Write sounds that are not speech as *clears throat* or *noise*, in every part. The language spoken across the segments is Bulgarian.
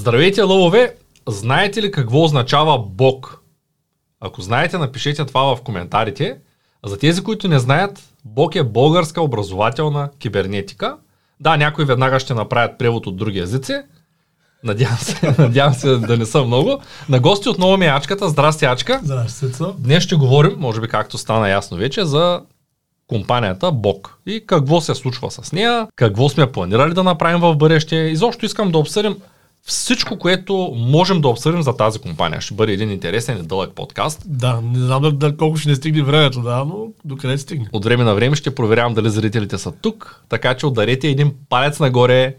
Здравейте, лъвове! Знаете ли какво означава Бог? Ако знаете, напишете това в коментарите. За тези, които не знаят, Бог е българска образователна кибернетика. Да, някои веднага ще направят превод от други езици. Надявам се, *laughs* надявам се да не са много. На гости отново ми е Ачката. Здрасти, Ачка. Здрасти, Цецо. Днес ще говорим, може би както стана ясно вече, за компанията Бог и какво се случва с нея, какво сме планирали да направим в бъдеще. Изобщо искам да обсъдим всичко, което можем да обсъдим за тази компания. Ще бъде един интересен и дълъг подкаст. Да, не знам да, да, колко ще не стигне времето, да, но докъде стигне. От време на време ще проверявам дали зрителите са тук, така че ударете един палец нагоре,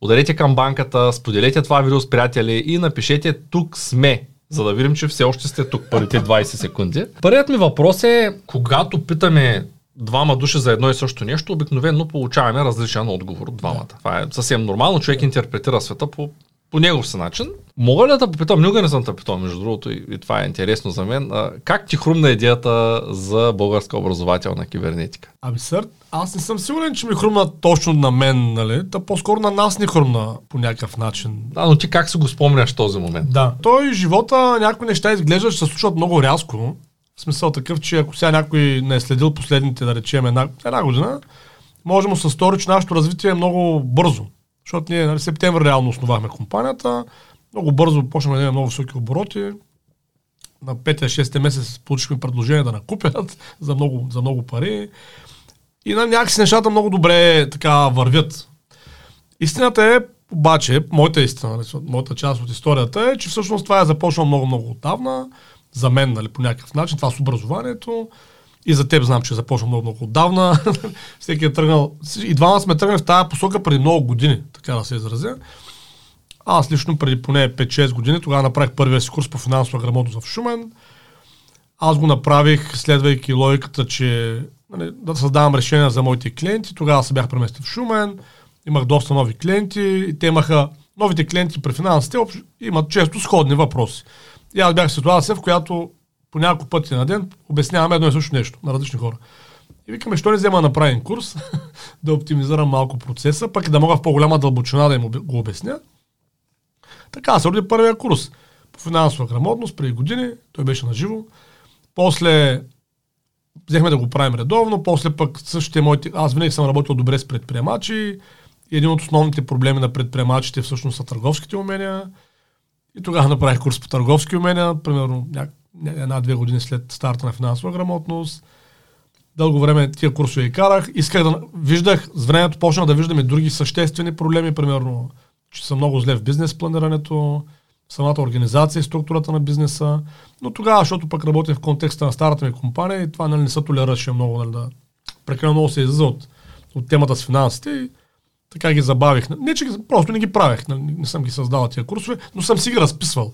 ударете към банката, споделете това видео с приятели и напишете тук сме, за да видим, че все още сте тук първите 20 секунди. Първият ми въпрос е, когато питаме двама души за едно и също нещо, обикновено получаваме различен отговор от двамата. Това е съвсем нормално. Човек интерпретира света по, по негов си начин. Мога ли да попитам, никога не съм те питал, между другото, и, и това е интересно за мен, а, как ти хрумна идеята за българска образователна кибернетика? Ами сър, аз не съм сигурен, че ми хрумна точно на мен, нали? Та по-скоро на нас ни хрумна по някакъв начин. Да, но ти как си го спомняш този момент? Да. Той живота, някои неща изглеждат, че се случват много рязко. В смисъл такъв, че ако сега някой не е следил последните, да речем, една, една година, може му се стори, че нашето развитие е много бързо. Защото ние нали, септември реално основахме компанията, много бързо почнахме да имаме много високи обороти. На 5-6 месец получихме предложение да накупят *laughs* за много, за много пари. И на някакси нещата много добре така вървят. Истината е, обаче, моята истина, нали, моята част от историята е, че всъщност това е започнало много-много отдавна за мен, нали, по някакъв начин, това с образованието. И за теб знам, че започна много, много отдавна. *laughs* Всеки е тръгнал. И двама сме тръгнали в тази посока преди много години, така да се изразя. Аз лично преди поне 5-6 години, тогава направих първия си курс по финансова грамотност в Шумен. Аз го направих, следвайки логиката, че нали, да създавам решения за моите клиенти. Тогава се бях преместил в Шумен, имах доста нови клиенти и те имаха, новите клиенти при финансите имат често сходни въпроси. И аз бях в ситуация, в която по няколко пъти на ден обясняваме едно и също нещо на различни хора. И викаме, що не взема *laughs* да направим курс, да оптимизирам малко процеса, пък и да мога в по-голяма дълбочина да им го обясня. Така се роди първия курс по финансова грамотност преди години. Той беше на живо. После взехме да го правим редовно, после пък същите моите... Аз винаги съм работил добре с предприемачи. И един от основните проблеми на предприемачите всъщност са търговските умения. И тогава направих курс по търговски умения, примерно една-две години след старта на финансова грамотност. Дълго време тия курсове и карах. Исках да виждах, с времето почнах да виждам и други съществени проблеми, примерно, че съм много зле в бизнес планирането, самата организация и структурата на бизнеса. Но тогава, защото пък работя в контекста на старата ми компания и това нали, не се толераше много, нали, да прекалено много се излиза от, от темата с финансите. И така ги забавих. Не, че просто не ги правех, не, не съм ги създавал тия курсове, но съм си ги разписвал.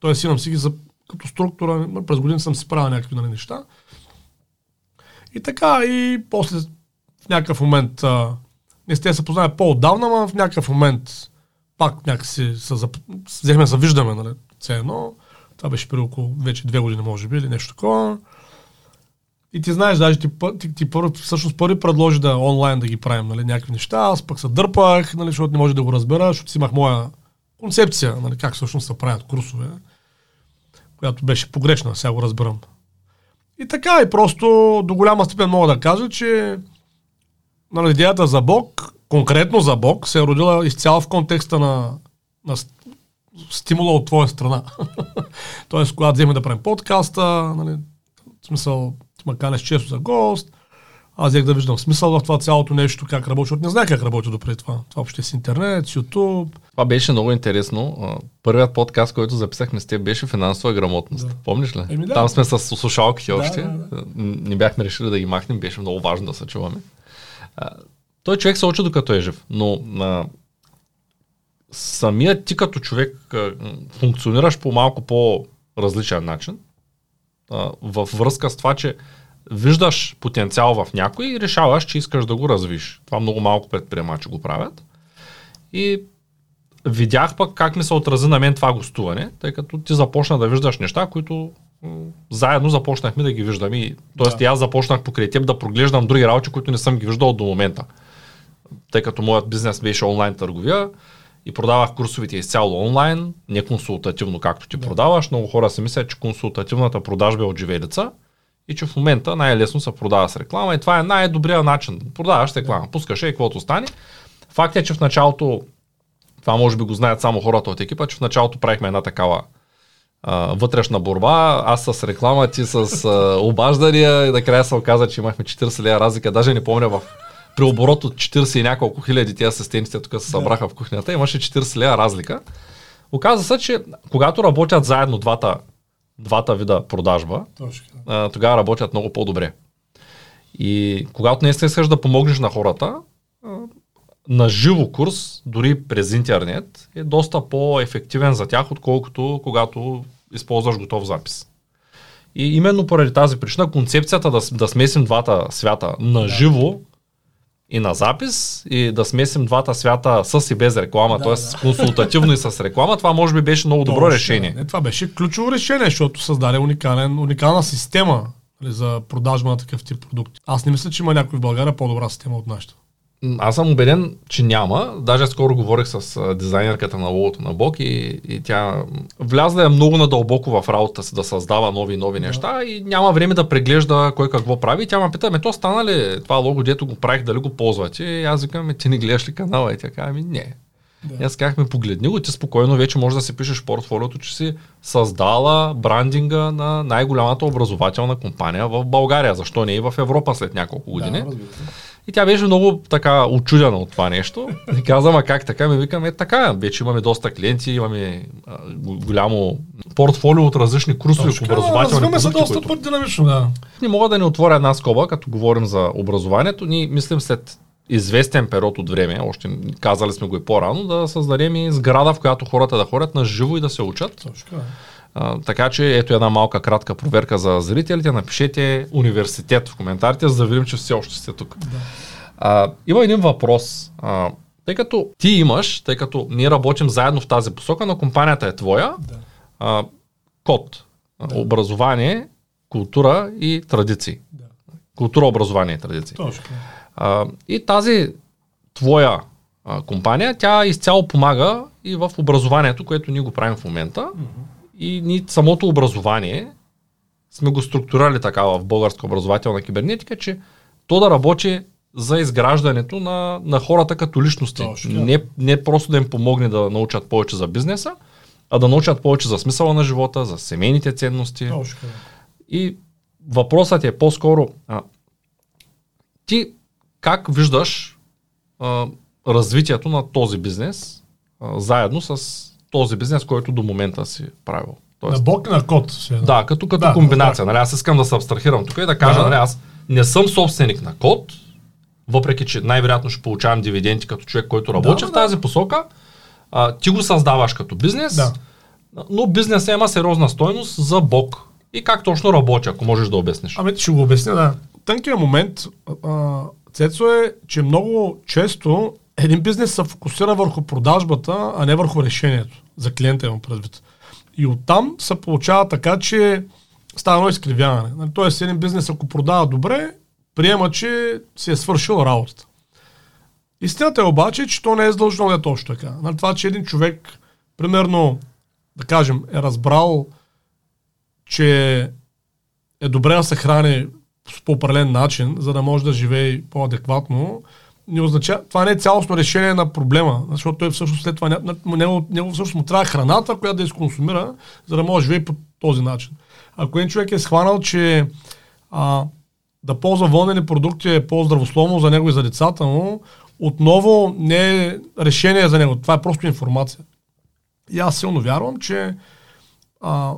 Тоест имам си ги за, като структура, през години съм си правил някакви нали, неща. И така, и после в някакъв момент, а, не сте се познали по-отдавна, но в някакъв момент пак някакси се, взехме да виждаме, нали, едно. Това беше при около вече две години, може би, или нещо такова. И ти знаеш, даже ти, ти, ти първо, всъщност първи предложи да онлайн да ги правим нали, някакви неща. Аз пък се дърпах, нали, защото не може да го разбера, защото си имах моя концепция, нали, как всъщност се правят курсове, която беше погрешна, сега го разбирам. И така, и просто до голяма степен мога да кажа, че нали, идеята за Бог, конкретно за Бог, се е родила изцяло в контекста на, на стимула от твоя страна. *laughs* Тоест, когато вземе да правим подкаста, нали, в смисъл, ма канеш често за гост. Аз взех да виждам смисъл в това цялото нещо, как работи, защото не знаех как работи допреди това. Това въобще с интернет, с YouTube. Това беше много интересно. Първият подкаст, който записахме с теб, беше финансова грамотност. Да. Помниш ли? Еми, да. Там сме с слушалките да, още. Да, да. Не бяхме решили да ги махнем, беше много важно да се чуваме. Той човек се учи докато е жив, но а, самият ти като човек а, функционираш по малко по-различен начин във връзка с това, че виждаш потенциал в някой и решаваш, че искаш да го развиш. Това много малко предприемачи го правят. И видях пък как ми се отрази на мен това гостуване, тъй като ти започна да виждаш неща, които заедно започнахме да ги виждаме. Тоест да. и аз започнах покрай теб да проглеждам други работи, които не съм ги виждал до момента. Тъй като моят бизнес беше онлайн търговия и продавах курсовите изцяло онлайн, не консултативно, както ти да. продаваш. Много хора си мислят, че консултативната продажба е от живелица и че в момента най-лесно се продава с реклама и това е най-добрият начин. Продаваш реклама, пускаш и каквото стане. Факт е, че в началото, това може би го знаят само хората от екипа, че в началото правихме една такава а, вътрешна борба, аз с реклама, ти с а, обаждания и накрая се оказа, че имахме 40 лея разлика, даже не помня в при оборот от 40 и няколко хиляди тези асистентите тук се събраха в кухнята, имаше 40 лея разлика. Оказва се, че когато работят заедно двата, двата вида продажба, а, тогава работят много по-добре. И когато не искаш да помогнеш на хората, на живо курс, дори през интернет, е доста по-ефективен за тях, отколкото когато използваш готов запис. И именно поради тази причина концепцията да, да смесим двата свята на живо и на запис и да смесим двата свята с и без реклама, да, т.е. Да. *laughs* консултативно и с реклама, това може би беше много добро Точно, решение. Не, това беше ключово решение, защото създаде уникален, уникална система нали, за продажба на такъв тип продукти. Аз не мисля, че има някой в България по-добра система от нашата. Аз съм убеден, че няма. Даже скоро говорих с дизайнерката на логото на Бог и, и тя влязла е много надълбоко в работата си да създава нови и нови неща да. и няма време да преглежда кой какво прави. И тя ме пита, ме то стана ли това лого, дето го правих, дали го ползвате? И аз викам, ти не гледаш ли канала? И тя казва, ми не. Да. И аз казах, ми погледни го, ти спокойно вече можеш да си пишеш портфолиото, че си създала брандинга на най-голямата образователна компания в България. Защо не и в Европа след няколко години? Да, и тя беше много така очудена от това нещо. И казвам, а как така? Ми викам, е така, вече имаме доста клиенти, имаме а, голямо портфолио от различни курсови Точно, образователни да, се доста които... динамично да. Не мога да ни отворя една скоба, като говорим за образованието. Ние мислим след известен период от време, още казали сме го и по-рано, да създадем и сграда, в която хората да ходят на живо и да се учат. Точно. А, така че ето една малка кратка проверка за зрителите. Напишете университет в коментарите, за да видим, че все още сте тук. Да. А, има един въпрос. А, тъй като ти имаш, тъй като ние работим заедно в тази посока, но компанията е твоя, да. а, код, да. образование, култура и традиции. Да. Култура, образование и традиции. Точно. А, и тази твоя а, компания, тя изцяло помага и в образованието, което ние го правим в момента. Mm-hmm и ни самото образование сме го структурали така в българска образователна кибернетика, че то да работи за изграждането на, на хората като личности. Точно. Не, не просто да им помогне да научат повече за бизнеса, а да научат повече за смисъла на живота, за семейните ценности. Точно. И въпросът е по-скоро, а, ти как виждаш а, развитието на този бизнес а, заедно с този бизнес, който до момента си правил. Тоест, на бок на код. Си, да. да, като, като да, комбинация. Да. Нали, аз искам да се абстрахирам тук и да кажа, да. нали, аз не съм собственик на код, въпреки че най-вероятно ще получавам дивиденти като човек, който работи да, в тази да. посока. А, ти го създаваш като бизнес, да. но бизнесът има сериозна стойност за Бог. И как точно работи, ако можеш да обясниш? Ами ще го обясня, да. Тънкият момент, а, Цецо е, че много често един бизнес се фокусира върху продажбата, а не върху решението. За клиента имам предвид. И оттам се получава така, че става едно изкривяване. Нали, тоест един бизнес, ако продава добре, приема, че си е свършил работата. Истината е обаче, че то не е задължено да е точно така. Нали, това, че един човек, примерно, да кажем, е разбрал, че е добре да се храни по определен начин, за да може да живее по-адекватно, не означава, това не е цялостно решение на проблема, защото той всъщност след това, него, него всъщност му трябва храната, която да изконсумира, за да може да живее по този начин. Ако един човек е схванал, че а, да ползва вонени продукти е по-здравословно за него и за децата му, отново не е решение за него. Това е просто информация. И аз силно вярвам, че а,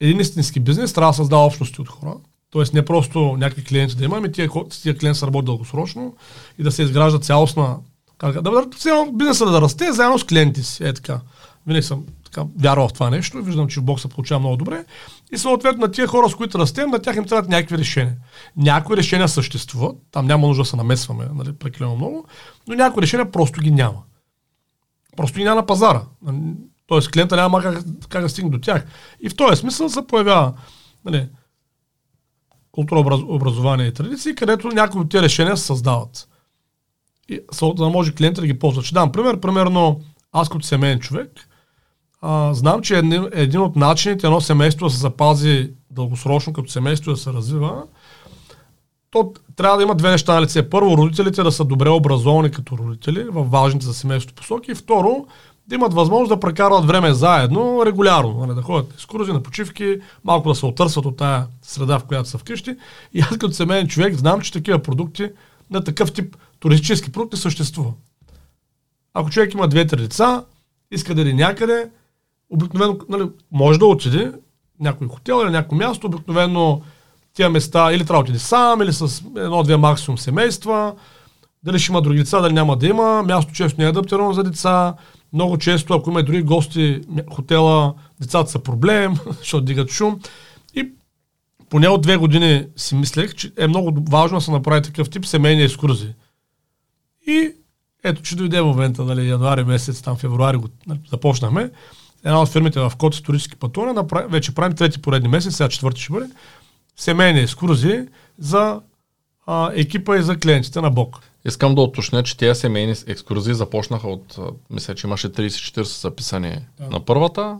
един истински бизнес трябва да създава общности от хора, Тоест не просто някакви клиенти да имаме, тия, тия клиенти са работят дългосрочно и да се изгражда цялостна... Как, да, бизнеса да расте заедно с клиенти си. Е така. Винаги съм така, вярвал в това нещо и виждам, че в Бог се получава много добре. И съответно на тия хора, с които растем, на тях им трябват някакви решения. Някои решения съществуват, там няма нужда да се намесваме нали, прекалено много, но някои решения просто ги няма. Просто ги няма на пазара. Тоест клиента няма как, как да стигне до тях. И в този смисъл се появява нали, култура, образ, образование и традиции, където някои от тези решения се създават. И, за да може клиентът да ги ползва. Ще дам пример. Примерно, аз като семейен човек, а, знам, че един, един от начините едно семейство да се запази дългосрочно като семейство да се развива, то трябва да има две неща на лице. Първо, родителите да са добре образовани като родители в важните за семейството посоки. И второ, да имат възможност да прекарват време заедно, регулярно, нали, да ходят екскурзии на почивки, малко да се отърсват от тая среда, в която са вкъщи. И аз като семейен човек знам, че такива продукти на такъв тип туристически продукти съществува. Ако човек има две-три деца, иска да иде някъде, обикновено нали, може да отиде някой хотел или някое място, обикновено тия места или трябва да отиде сам, или с едно-две максимум семейства, дали ще има други деца, дали няма да има, място често не е адаптирано за деца, много често, ако има и други гости, хотела, децата са проблем, *laughs* защото дигат шум. И поне от две години си мислех, че е много важно да се направи такъв тип семейни екскурзии. И ето, че дойде момента, нали, януари месец, там февруари го нали, започнахме. Една от фирмите в код исторически пътуване, вече правим трети поредни месец, сега четвърти ще бъде, семейни екскурзии за а, екипа и за клиентите на Бог. Искам да уточня, че тези семейни екскурзии започнаха от, мисля, че имаше 30-40 записани да. на първата,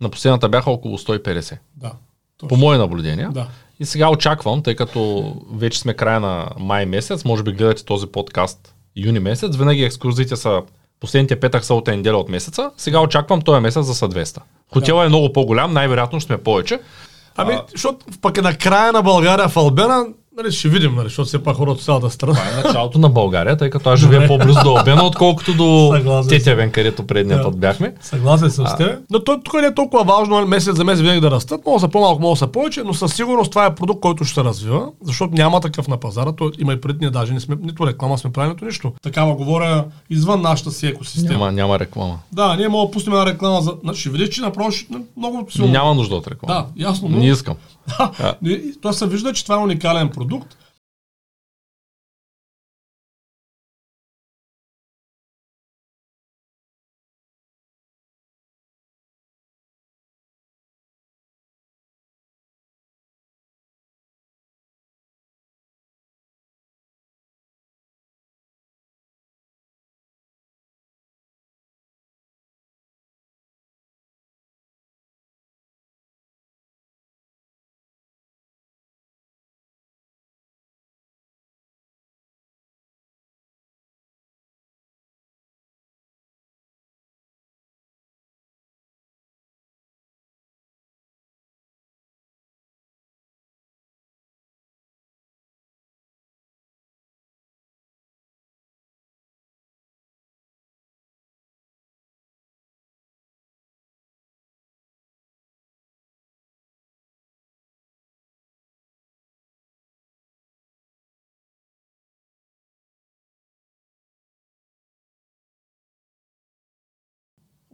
на последната бяха около 150. Да. Точно. По мое наблюдение. Да. И сега очаквам, тъй като вече сме края на май месец, може би гледате този подкаст юни месец, винаги екскурзиите са последните петък, събота и неделя от месеца. Сега очаквам този месец да са 200. Хотела да. е много по-голям, най-вероятно ще сме повече. Ами, а... защото пък е на края на България в Албена, Нали, ще видим, нали, защото все пак хората цялата страна. Това е началото на България, тъй като аз живея по-близо до Обена, отколкото до Тетевен, където предния път бяхме. Съгласен съм с теб. Но тук не е толкова важно нали, месец за месец винаги да растат. Може да са по-малко, може да са повече, но със сигурност това е продукт, който ще се развива, защото няма такъв на пазара. То има и пред ние даже не сме, нито реклама сме правили, нито нищо. Такава говоря извън нашата си екосистема. Няма, няма реклама. Да, ние можем да пуснем една реклама за. Ще видиш, че направо много силно. Няма нужда от реклама. Да, ясно. Но... Не искам. *laughs* Да, то се вижда, че това е уникален продукт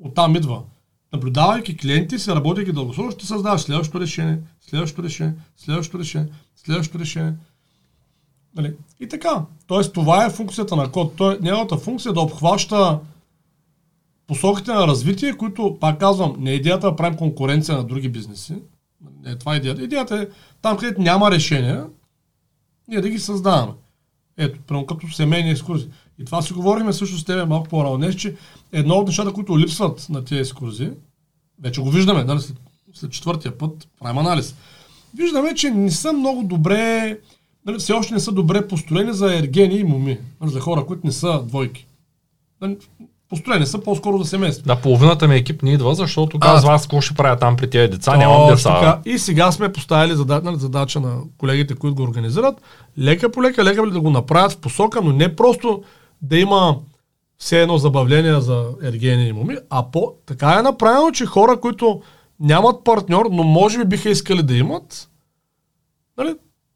Оттам идва. Наблюдавайки клиенти, се работейки дългосрочно, ще създаваш следващото решение, следващото решение, следващото решение, следващото решение. Нали? И така. Тоест, това е функцията на код. Той, неговата функция е да обхваща посоките на развитие, които, пак казвам, не е идеята да правим конкуренция на други бизнеси. Не е това идеята. Идеята е там, където няма решение, ние да ги създаваме. Ето, прямо като семейни екскурзии. И това си говорим също с тебе малко по-рано днес, че едно от нещата, които липсват на тези екскурзии, вече го виждаме, нали, след, след четвъртия път правим анализ. Виждаме, че не са много добре, нали, все още не са добре построени за ергени и моми, нали, за хора, които не са двойки. Нали, построени са по-скоро за семейство. Да, половината ми екип не идва, защото казва аз какво ще правя там при тези деца, нямам деца. Така. И сега сме поставили задача, нали, задача на колегите, които го организират, лека по лека, лека да го направят в посока, но не просто да има все едно забавление за ергени моми, а по, така е направено, че хора, които нямат партньор, но може би биха искали да имат, нали,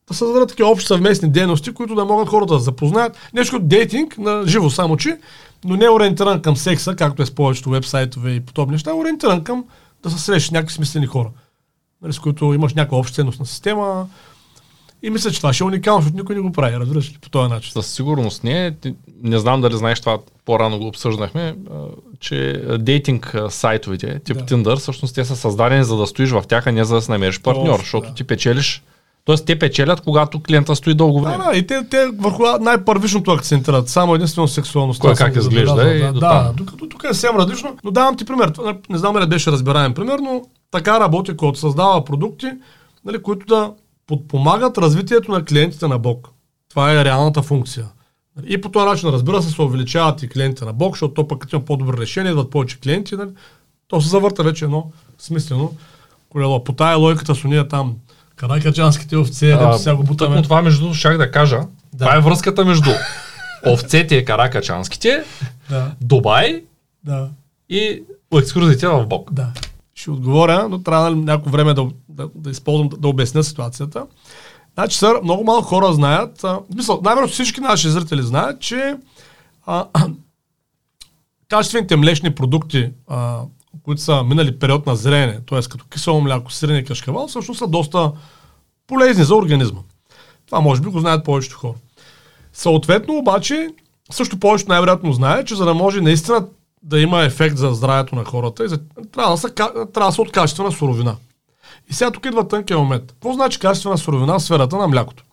да създадат такива общи съвместни дейности, които да могат хората да запознаят. Нещо дейтинг на живо само, че, но не е ориентиран към секса, както е с повечето вебсайтове и подобни неща, е ориентиран към да се срещаш някакви смислени хора, нали, с които имаш някаква обща ценностна система, и мисля, че това ще е уникално, защото никой не го прави, разбираш ли, по този начин. Със сигурност не. Не знам дали знаеш това, по-рано го обсъждахме, че дейтинг сайтовете, тип да. Tinder, всъщност те са създадени за да стоиш в тях, а не за да се намериш партньор, О, защото да. ти печелиш Тоест те печелят, когато клиента стои дълго Да, време. да, и те, те върху най-първичното акцентират. Само единствено сексуалността. Кой как изглежда и да, да, там. докато тук е съвсем различно. Но давам ти пример. Не знам дали беше разбираем пример, но така работи, който създава продукти, нали, които да подпомагат развитието на клиентите на Бог. Това е реалната функция. И по този начин, разбира се, се увеличават и клиентите на Бог, защото то пък като има по-добри решения, идват повече клиенти. Нали? То се завърта вече едно смислено колело. По тая логиката с уния там каракачанските овце, А, дето сега го бутаме. това между, щях да кажа, да. това е връзката между овцете каракачанските, Да, Дубай да. и екскурзиите в Бог. Да. Ще отговоря, но трябва нали, някакво време да, да, да използвам, да, да обясня ситуацията. Значи, сър, много малко хора знаят, а, в смисъл, най-вероятно всички наши зрители знаят, че а, *clears throat* качествените млечни продукти, а, които са минали период на зрене, т.е. като кисело мляко, сирене и кашкавал, всъщност са доста полезни за организма. Това може би го знаят повечето хора. Съответно обаче, също повечето най-вероятно знае, че за да може наистина да има ефект за здравето на хората, и за, трябва, да ка- трябва да са от качествена суровина. И сега тук идва тънкия момент. Какво значи качествена суровина в сферата на млякото?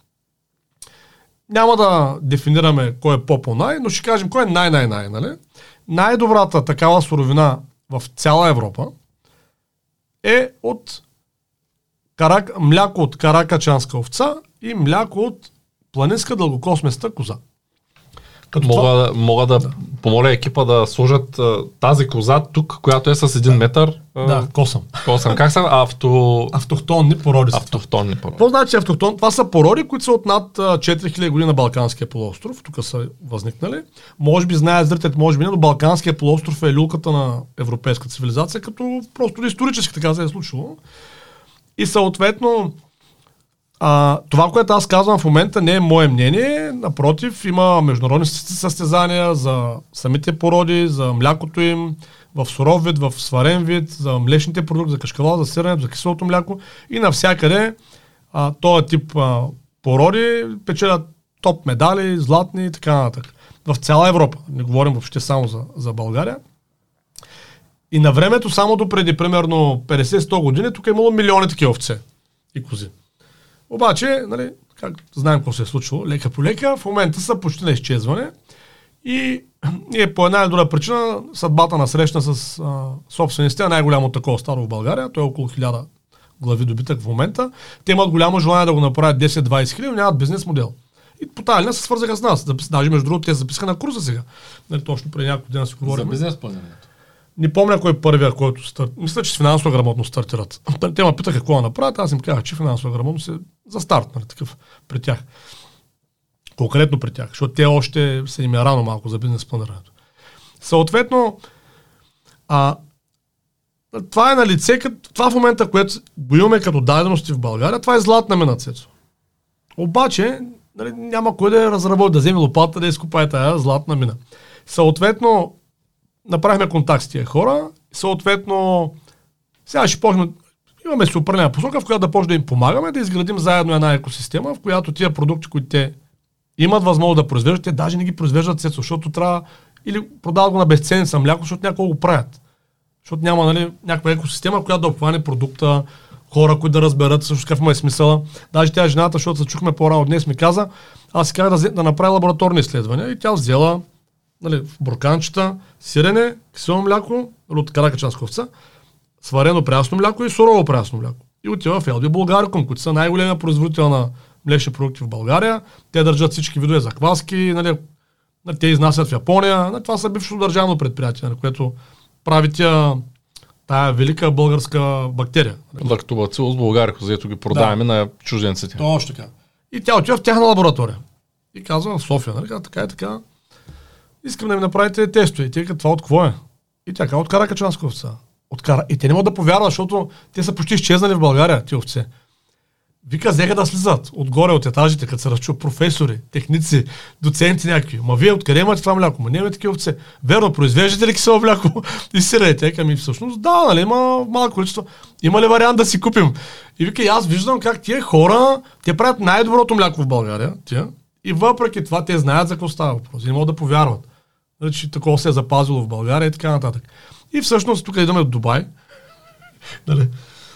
Няма да дефинираме кой е по-по-най, но ще кажем кой е най-най-най, нали? Най-добрата такава суровина в цяла Европа е от карак, мляко от каракачанска овца и мляко от планинска дългокосместа коза. Като Мога, това, да, мога да помоля екипа да сложат а, тази коза тук, която е с един метър. а, да, косъм. Косъм. Как са? Авто... Автохтонни породи са. Автохтонни породи. Какво значи автохтон? Това са породи, които са от над а, 4000 години на Балканския полуостров. Тук са възникнали. Може би знаят зрителите, може би не, но Балканския полуостров е люлката на европейска цивилизация, като просто исторически така се е случило. И съответно, а, това, което аз казвам в момента не е мое мнение, напротив, има международни със- състезания за самите породи, за млякото им, в суров вид, в сварен вид, за млечните продукти, за кашкавал, за сиренето, за киселото мляко и навсякъде а, този тип а, породи печелят топ медали, златни и така нататък. В цяла Европа. Не говорим въобще само за, за България. И на времето, само до преди примерно 50-100 години, тук е имало милиони такива овце и кози. Обаче, нали, как знаем какво се е случило, лека по лека, в момента са почти на изчезване и *clears throat* ние по една или друга причина съдбата на срещна с а, собствениците на най-голямо такова старо в България, то е около 1000 глави добитък в момента. Те имат голямо желание да го направят 10-20 хиляди, нямат бизнес модел. И по тази линия се свързаха с нас. Даже между другото, те записаха на курса сега. Нали, точно преди няколко дена си За говорим. бизнес планирането. Не помня кой е първия, който старт... Мисля, че с финансова грамотност стартират. Те ме питаха какво да направят, аз им казах, че финансова грамотност е за старт, нали, такъв при тях. Конкретно при тях, защото те още се им е рано малко за бизнес планирането. Съответно, а, това е на лице, това в момента, което го имаме като дадености в България, това е златна мина, Цецо. Обаче, нали, няма кой да я разработи, да вземе лопата да изкопае тая златна мина. Съответно, направихме контакт с тия хора, съответно, сега ще почнем, имаме си определена посока, в която да почнем да им помагаме, да изградим заедно една екосистема, в която тия продукти, които те имат възможност да произвеждат, те даже не ги произвеждат сецо, защото трябва или продават го на безценица мляко, защото някои го правят. Защото няма нали, някаква екосистема, която да обхване продукта, хора, които да разберат също какъв му е смисъла. Даже тя жената, защото се чухме по-рано днес, ми каза, аз си казах да, да направя лабораторни изследвания и тя взела нали, в бурканчета, сирене, кисело мляко, от каракачанска овца, сварено прясно мляко и сурово прясно мляко. И отива в Елби Българком, които са най-големия производител на млечни продукти в България. Те държат всички видове закваски, нали, те изнасят в Япония. Нали, това са бившо държавно предприятие, нали, което прави тя тая велика българска бактерия. Лактобацилус България, където ги продаваме на чужденците. Точно така. И тя отива в тяхна лаборатория. И казва в София, нали, така и така. Искам да ми направите тестове. И те това от какво е? И тя казва, от каракачанска овца. От кара... И те не могат да повярват, защото те са почти изчезнали в България, ти овце. Вика, взеха да слизат отгоре от етажите, като се разчу професори, техници, доценти някакви. Ма вие откъде имате това мляко? Ма нямаме такива овце. Верно, произвеждате ли кисело мляко? *laughs* и сирене. Те ами всъщност да, нали, има малко количество. Има ли вариант да си купим? И вика, аз виждам как тия хора, те правят най-доброто мляко в България, тия, и въпреки това те знаят за какво става въпрос. И не могат да повярват. Че такова се е запазило в България и така нататък. И всъщност тук идваме от Дубай. *laughs* нали,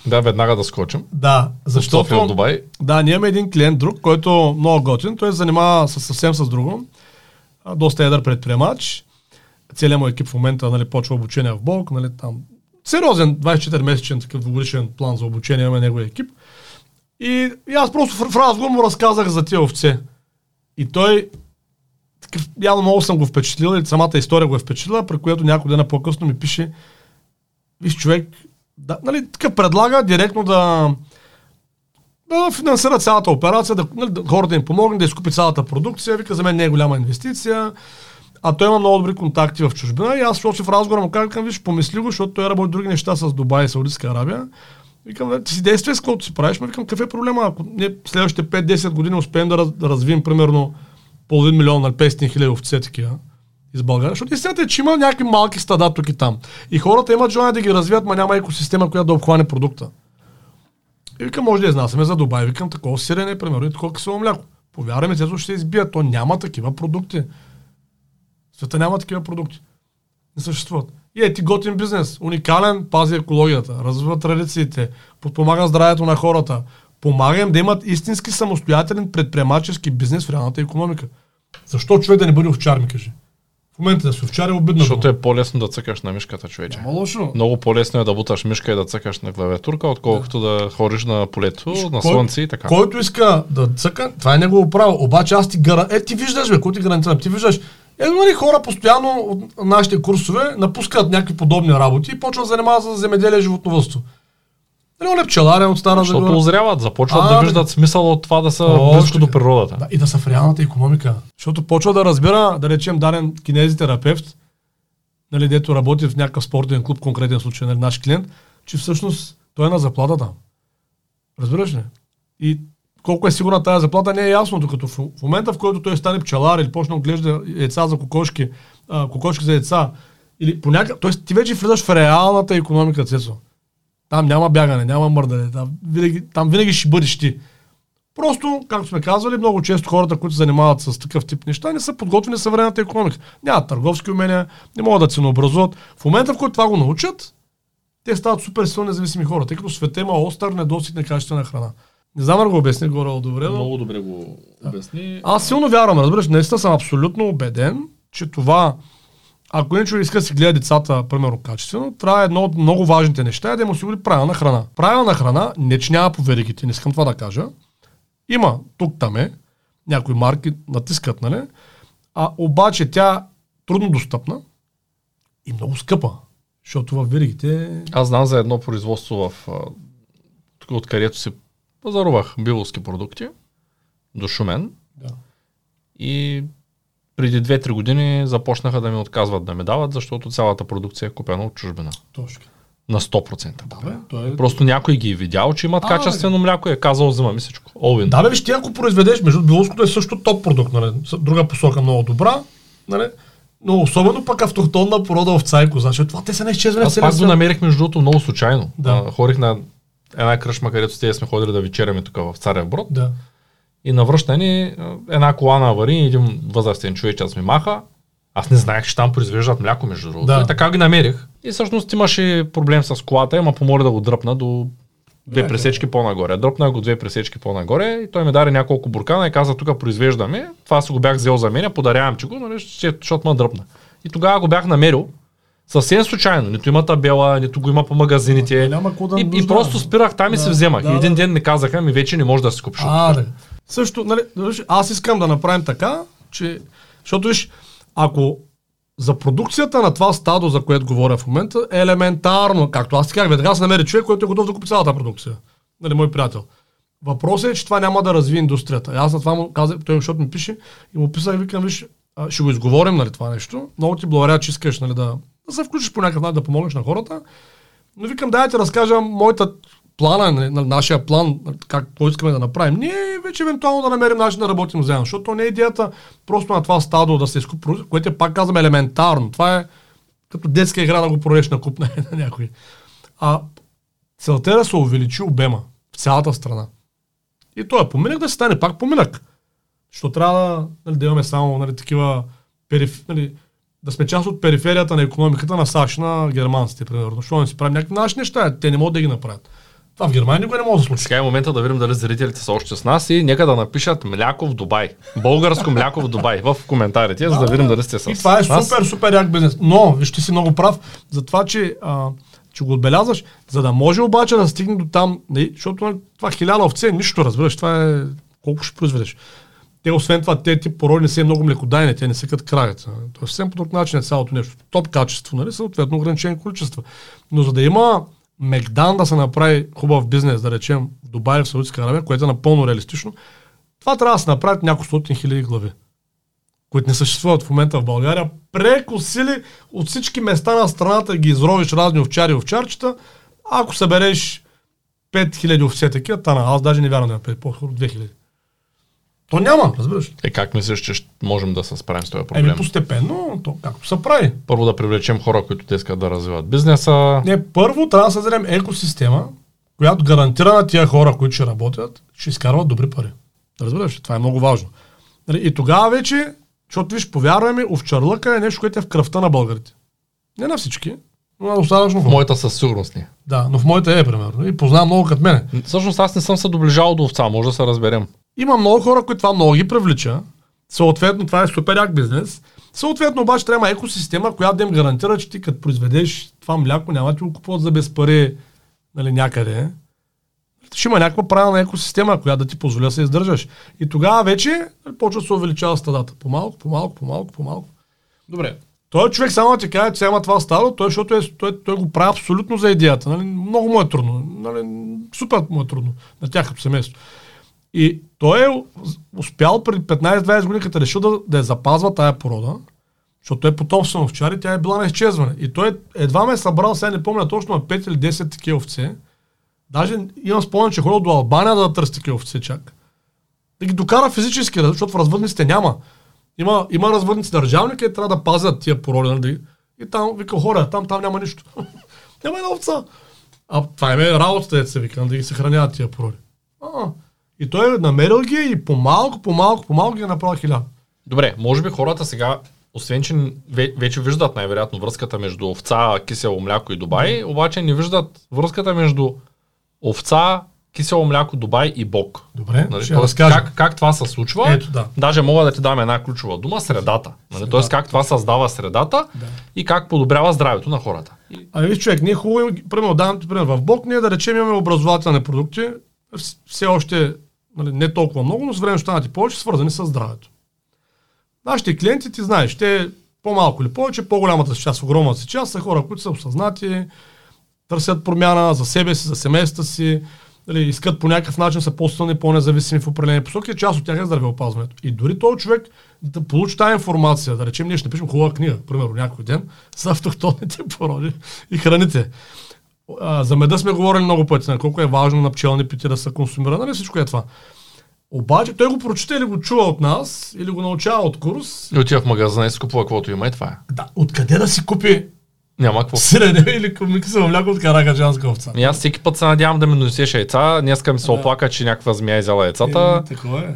Да, веднага да скочим. Да, Защото... От защото... Дубай. Да, ние имаме един клиент друг, който е много готин. Той се занимава с, съвсем с друго. Доста едър предприемач. Целият му екип в момента нали, почва обучение в Болк. Нали, там. Сериозен 24-месечен такъв двугодишен план за обучение има неговия екип. И, и аз просто в, в разговор му разказах за тия овце. И той явно много съм го впечатлил и самата история го е впечатлила, при което някой дена по-късно ми пише виж човек, да, нали, такъв предлага директно да, да финансира цялата операция, да, нали, да хората им помогне, да изкупи цялата продукция. Вика, за мен не е голяма инвестиция. А той има много добри контакти в чужбина и аз още в разговора му казвам, виж, помисли го, защото той работи други неща с Дубай и Саудитска Арабия. Викам, «Нали, ти си действай с каквото си правиш, но викам, какъв е проблема, ако ние следващите 5-10 години успеем да, раз, да развием примерно половин милион на 500 хиляди овце такива из България, защото истината е, че има някакви малки стада тук и там. И хората имат желание да ги развият, но няма екосистема, която да обхване продукта. И викам, може да изнасяме за Дубай. Викам, такова сирене, примерно, и такова кисело мляко. Повярвай ми, те ще избият. То няма такива продукти. Света няма такива продукти. Не съществуват. И е ти готин бизнес. Уникален, пази екологията, развива традициите, подпомага здравето на хората. Помага им да имат истински самостоятелен предприемачески бизнес в реалната економика. Защо човек да не бъде овчар, ми кажи? В момента да се овчар е обидно. Защото е по-лесно да цъкаш на мишката, човече. Няма лошо. Много по-лесно е да буташ мишка и да цъкаш на клавиатурка, отколкото да, да ходиш на полето, на слънце и така. Който иска да цъка, това е негово право. Обаче аз ти гара... Е, ти виждаш, бе, кой ти гарантирам? Ти виждаш, е, нали, хора постоянно от нашите курсове напускат някакви подобни работи и почват да занимават с земеделие и животновъдство. Нали, он е пчеларен от стара Защото Загора. озряват, започват А, да виждат смисъл от това да са Точно близко до природата. Да, и да са в реалната економика. Защото почва да разбира, да речем, даден кинезитерапевт, нали, дето работи в някакъв спортен клуб, конкретен случай, нали, наш клиент, че всъщност той е на заплата там. Разбираш ли? И колко е сигурна тази заплата не е ясно, докато в, момента, в който той стане пчелар или почне да отглежда яйца за кокошки, а, кокошки за яйца, или по някакъв... Тоест ти вече влизаш в реалната економика, Цецо. Там няма бягане, няма мърдане. Там винаги, там винаги ще бъдеш ти. Просто, както сме казвали, много често хората, които се занимават с такъв тип неща, не са подготвени съвременната економика. Нямат търговски умения, не могат да ценообразуват. В момента, в който това го научат, те стават супер силни независими хора, тъй като света има остър недостиг на качествена храна. Не знам да го обясня горе добре, но добре го обясни. аз силно вярвам, разбираш, наистина съм абсолютно убеден, че това, ако един човек иска да си гледа децата, примерно, качествено, трябва едно от много важните неща е да им осигури правилна храна. Правилна храна, не че няма по веригите, не искам това да кажа. Има, тук там е, някои марки натискат, нали? А обаче тя трудно достъпна и много скъпа. Защото в веригите... Аз знам за едно производство в, тук, откъдето си пазарувах биловски продукти до Шумен Да. и преди 2-3 години започнаха да ми отказват да ми дават, защото цялата продукция е купена от чужбина. Точно. На 100%. Да, бе, той е... Просто някой ги е видял, че имат А, качествено мляко и е казал, взема ми всичко. Овен. Да, бе, виж, ти ако произведеш, между Белоското е също топ продукт, нали? Друга посока много добра, нали? Но особено пък автохтонна порода овца и коза, това те са не изчезване в Аз пак го намерих между другото много случайно. Да. А, Ходих на една кръшма, където с тези сме ходили да вечеряме тук в Царев Брод. Да. И на връщане една кола на аварии, един възрастен човек ми маха. Аз не знаех, че там произвеждат мляко, между другото. Да. И така ги намерих. И всъщност имаше проблем с колата, ама помоли да го дръпна до две Е, пресечки по-нагоре. Дръпна го две пресечки по-нагоре и той ми даде няколко буркана и каза, тук произвеждаме. Това си го бях взел за мен, подарявам ти го, нали, защото ме дръпна. И тогава го бях намерил. Съвсем случайно. Нито има табела, нито го има по магазините. Няма да и, и нужда. просто спирах там и Да, се вземах. да, и един да. ден ми казаха, ми вече не може да си купиш. А, да. Също, нали, аз искам да направим така, че, защото виж, ако за продукцията на това стадо, за което говоря в момента, е елементарно, както аз казах, веднага се намери човек, който е готов да купи цялата продукция. Нали, мой приятел. Въпросът е, че това няма да разви индустрията. Аз на това му казах, той защото ми пише и му писах викам, виж, ще го изговорим, нали, това нещо. Много ти благодаря, че искаш, нали, да, да се включиш по някакъв начин, да помогнеш на хората. Но викам, дай да ти разкажа моята плана, нали, на нашия план, как какво искаме да направим. Ние вече евентуално да намерим начин да работим заедно, защото то не е идеята просто на това стадо да се изкупи, което е пак казвам елементарно. Това е като детска игра да го продадеш на куп *laughs* на, някой. А целта е да се увеличи обема в цялата страна. И то е поминък да се стане пак поминък. Защото трябва да, нали, да имаме само нали, такива периф... нали, да сме част от периферията на економиката на САЩ, на германците, примерно. Защо не си правим някакви наши неща? Те не могат да ги направят. Това в Германия никога не може да случи. Сега е момента да видим дали зрителите са още с нас и нека да напишат мляко в Дубай. Българско мляко в Дубай в коментарите, за да видим дали сте с И това е нас. супер, супер як бизнес. Но, вижте си много прав, за това, че, а, че го отбелязваш, за да може обаче да стигне до там, нали, защото това хиляда овце е нищо, разбираш, това е колко ще произведеш. Те, освен това, те тип породи не са много млекодайни, те не са като краят. То е съвсем по друг начин е цялото нещо. Топ качество, нали, съответно ограничени количества. Но за да има Мегдан да се направи хубав бизнес, да речем в Дубай, в Саудитска Аравия, което е напълно реалистично, това трябва да се направят няколко стотин хиляди глави които не съществуват в момента в България, преко сили от всички места на страната ги изровиш разни овчари и овчарчета, ако събереш 5000 овце такива, тана, аз даже не вярвам да 5, по-скоро 2000. То няма, разбираш. Е, как мислиш, че можем да се справим с този проблем? Еми постепенно, то както се прави. Първо да привлечем хора, които те искат да развиват бизнеса. Не, първо трябва да създадем екосистема, която гарантира на тия хора, които ще работят, ще изкарват добри пари. Разбираш, това е много важно. Нали, И тогава вече, защото виж, повярвай ми, овчарлъка е нещо, което е в кръвта на българите. Не на всички, но на достатъчно В хора. моята със сигурност не. Да, но в моята е, примерно. И познавам много като мене. Всъщност аз не съм се доближавал до овца, може да се разберем. Има много хора, които това много ги привлича. Съответно, това е супер як бизнес. Съответно, обаче трябва екосистема, която да им гарантира, че ти като произведеш това мляко, няма ти го купуват за без пари нали, някъде. Ще има някаква правилна екосистема, която да ти позволя да се издържаш. И тогава вече почва да се увеличава стадата. По-малко, по-малко, по-малко, по-малко. Добре. Той човек само да ти каже, че има това стадо, той, защото е, той, той го прави абсолютно за идеята. Нали? Много му е трудно. Нали? Супер му е трудно на тях като семейство. И той е успял преди 15-20 години, като е решил да, да я запазва тая порода, защото е потомствен овчар и тя е била на изчезване. И той едва ме е събрал, сега не помня точно, на 5 или 10 такива овце. Даже имам спомен, че е ходил до Албания да търси такива овце чак. Да ги докара физически, защото в развъдниците няма. Има, има развъдници държавни, където трябва да пазят тия породи. Нали? И там вика хора, там, там няма нищо. *laughs* няма една овца. А това е работата, дето се вика, да ги съхраняват тия породи. А, и той е намерил ги и по-малко, по-малко, по-малко ги е направил хиляда. Добре, може би хората сега, освен че ве- вече виждат най-вероятно връзката между овца, кисело мляко и Дубай, обаче не виждат връзката между овца, кисело мляко, Дубай и Бог. Добре, Нали? ще Тоест, разкажа. как, как това се случва? Ето, да. Даже мога да ти дам една ключова дума средата. Нали? Средата. Тоест как това създава средата Да. и как подобрява здравето на хората. Ами виж човек, ние хубаво, примерно, давам ти пример, в Бог ние да речем имаме образователни продукти, вс- все още нали, не толкова много, но с време ще станат и повече, свързани с здравето. Нашите клиенти, ти знаеш, те по-малко или повече, по-голямата си част, огромната си част са хора, които са осъзнати, търсят промяна за себе си, за семействата си, нали, искат по някакъв начин са по-силни, по-независими в определени посоки, част от тях е здравеопазването. И дори този човек да получи тази информация, да речем, ние ще напишем хубава книга, примерно някой ден, за автохтонните породи и храните. А, за меда сме говорили много пъти, на колко е важно на пчелни пити да се консумира, нали всичко е това. Обаче той го прочита или го чува от нас, или го научава от курс. и отива в магазина и си купува каквото има и това е. Да, откъде да си купи Няма какво. сирене или миксово мляко от каракаджанска овца? И аз всеки път се надявам да ми донесеш яйца. Днеска ми се оплака, че някаква змия е изяла яйцата. Е, такова е.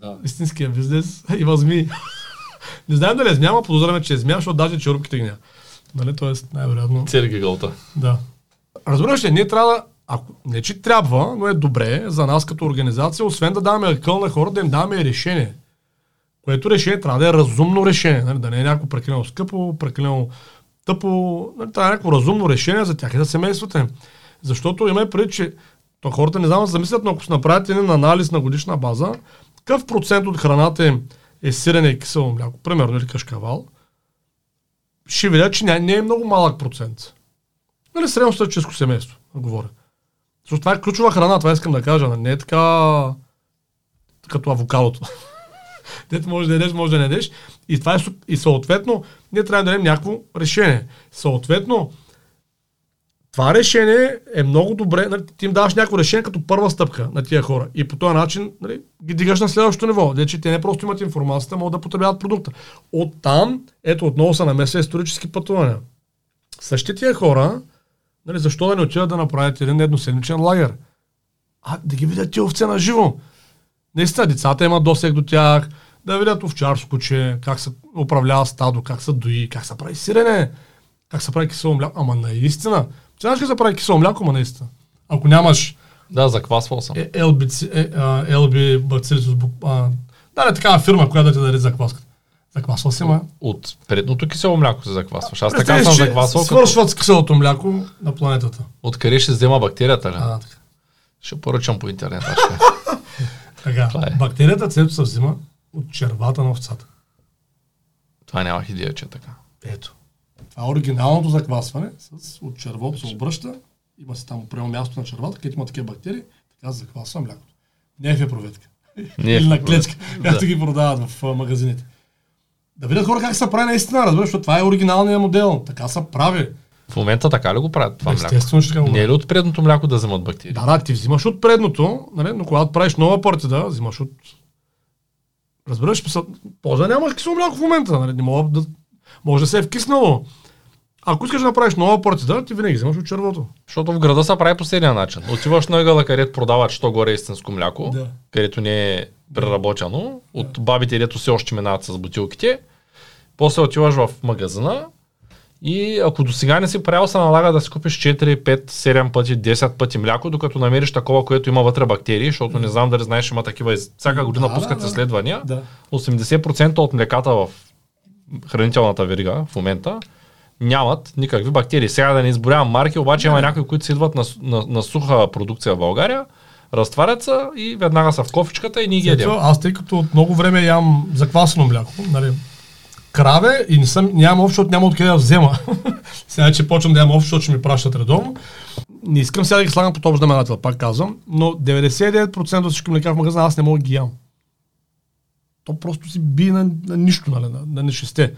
Да. Истинския бизнес *laughs* има змии. не знаем дали е змия, но подозираме, че е змия, защото даже черупките ги няма. Нали, тоест, най-вероятно. Цели гигълта. Да. Разбираш ли, ние трябва да, ако, не че трябва, но е добре за нас като организация, освен да даваме акъл на хората, да им даваме решение. Което решение трябва да е разумно решение, нали? да не е някакво прекалено скъпо, прекалено тъпо, нали? трябва да е някакво разумно решение за тях и за семействата им. Защото има преди, че то хората не знам да замислят, но ако се направят един анализ на годишна база, какъв процент от храната им е сирене и кисело мляко, примерно или кашкавал, ще видят, че не е много малък процент. Нали, средностатическо семейство, говоря. Защото това е ключова храна, това искам да кажа. нали, Не е така като авокадото. *laughs* Дето може да ядеш, може да не ядеш. И, това е, и съответно, ние трябва да дадем някакво решение. Съответно, това решение е много добре. Нали, ти им даваш някакво решение като първа стъпка на тия хора. И по този начин нали, ги дигаш на следващото ниво. Де, те не просто имат информацията, могат да потребяват продукта. Оттам, ето отново са намеса исторически пътувания. Същите тия хора, нали, защо да не отидат да направят един едноседмичен лагер? А да ги видят тия овце на живо. Наистина, децата имат досег до тях, да видят овчарско куче, как се управлява стадо, как се дои, как се прави сирене, как се прави кисело мляко. Ама наистина, ти знаеш как се прави кисело мляко, ама наистина. Ако нямаш Да, заквасвал съм. Е, е, bu- а, Да, не такава фирма, която да ти даде закваската. Заквасвал си, ма. От предното кисело мляко се заквасваш. Аз така съм заквасвал. Като... Свършват с киселото мляко на планетата. Откъде ще взема бактерията ли? А, така. Ще поръчам по интернет. ще. *laughs* така. Е. Бактерията цето се взима от червата на овцата. Това нямах идея, че е така. Ето. Това е оригиналното заквасване. С, от червото се обръща. Има си там определено място на червата, където има такива бактерии. Така се заквасва млякото. Не е в епроветка. Не е Или на клечка, както ги продават в магазините. Да видят хора как се прави наистина, разбираш, защото това е оригиналният модел. Така се прави. В момента така ли го правят това мляко? Естествено, ще така го Не е ли от предното мляко да вземат бактерии? Да, да, ти взимаш от предното, нали, но когато правиш нова партида, взимаш от... Разбираш, да нямаш кисело мляко в момента, нали, не мога да... Може да се е вкиснало. Ако искаш да направиш нова партида, ти винаги взимаш от червото. Защото в града се прави последния начин. Отиваш на ъгъла, където продават, що горе истинско мляко, Да. където не е преработено, от бабите, дето все още минават с бутилките. После отиваш в магазина и ако до сега не си правил, се налага да си купиш 4, 5, 7 пъти, 10 пъти мляко, докато намериш такова, което има вътре бактерии, защото не знам дали знаеш, има такива. Всяка година Да, пускат да, да. изследвания. Да. 80% от млеката в хранителната верига в момента нямат никакви бактерии. Сега да не изборявам марки, обаче има някои, които си идват на, на, на суха продукция в България, разтварят се и веднага са в кофичката и ние ги Ето, ядем. аз тъй като от много време ям заквасено мляко, нали, краве и не съм, нямам общо, няма откъде да взема. *laughs* сега, че почвам да ям общо, защото ще ми пращат редовно. Не искам сега да ги слагам под общ знаменател, пак казвам, но 99% от всички млека в магазина аз не мога да ги ям. То просто си би на, на нищо, нали, на, на нещесте.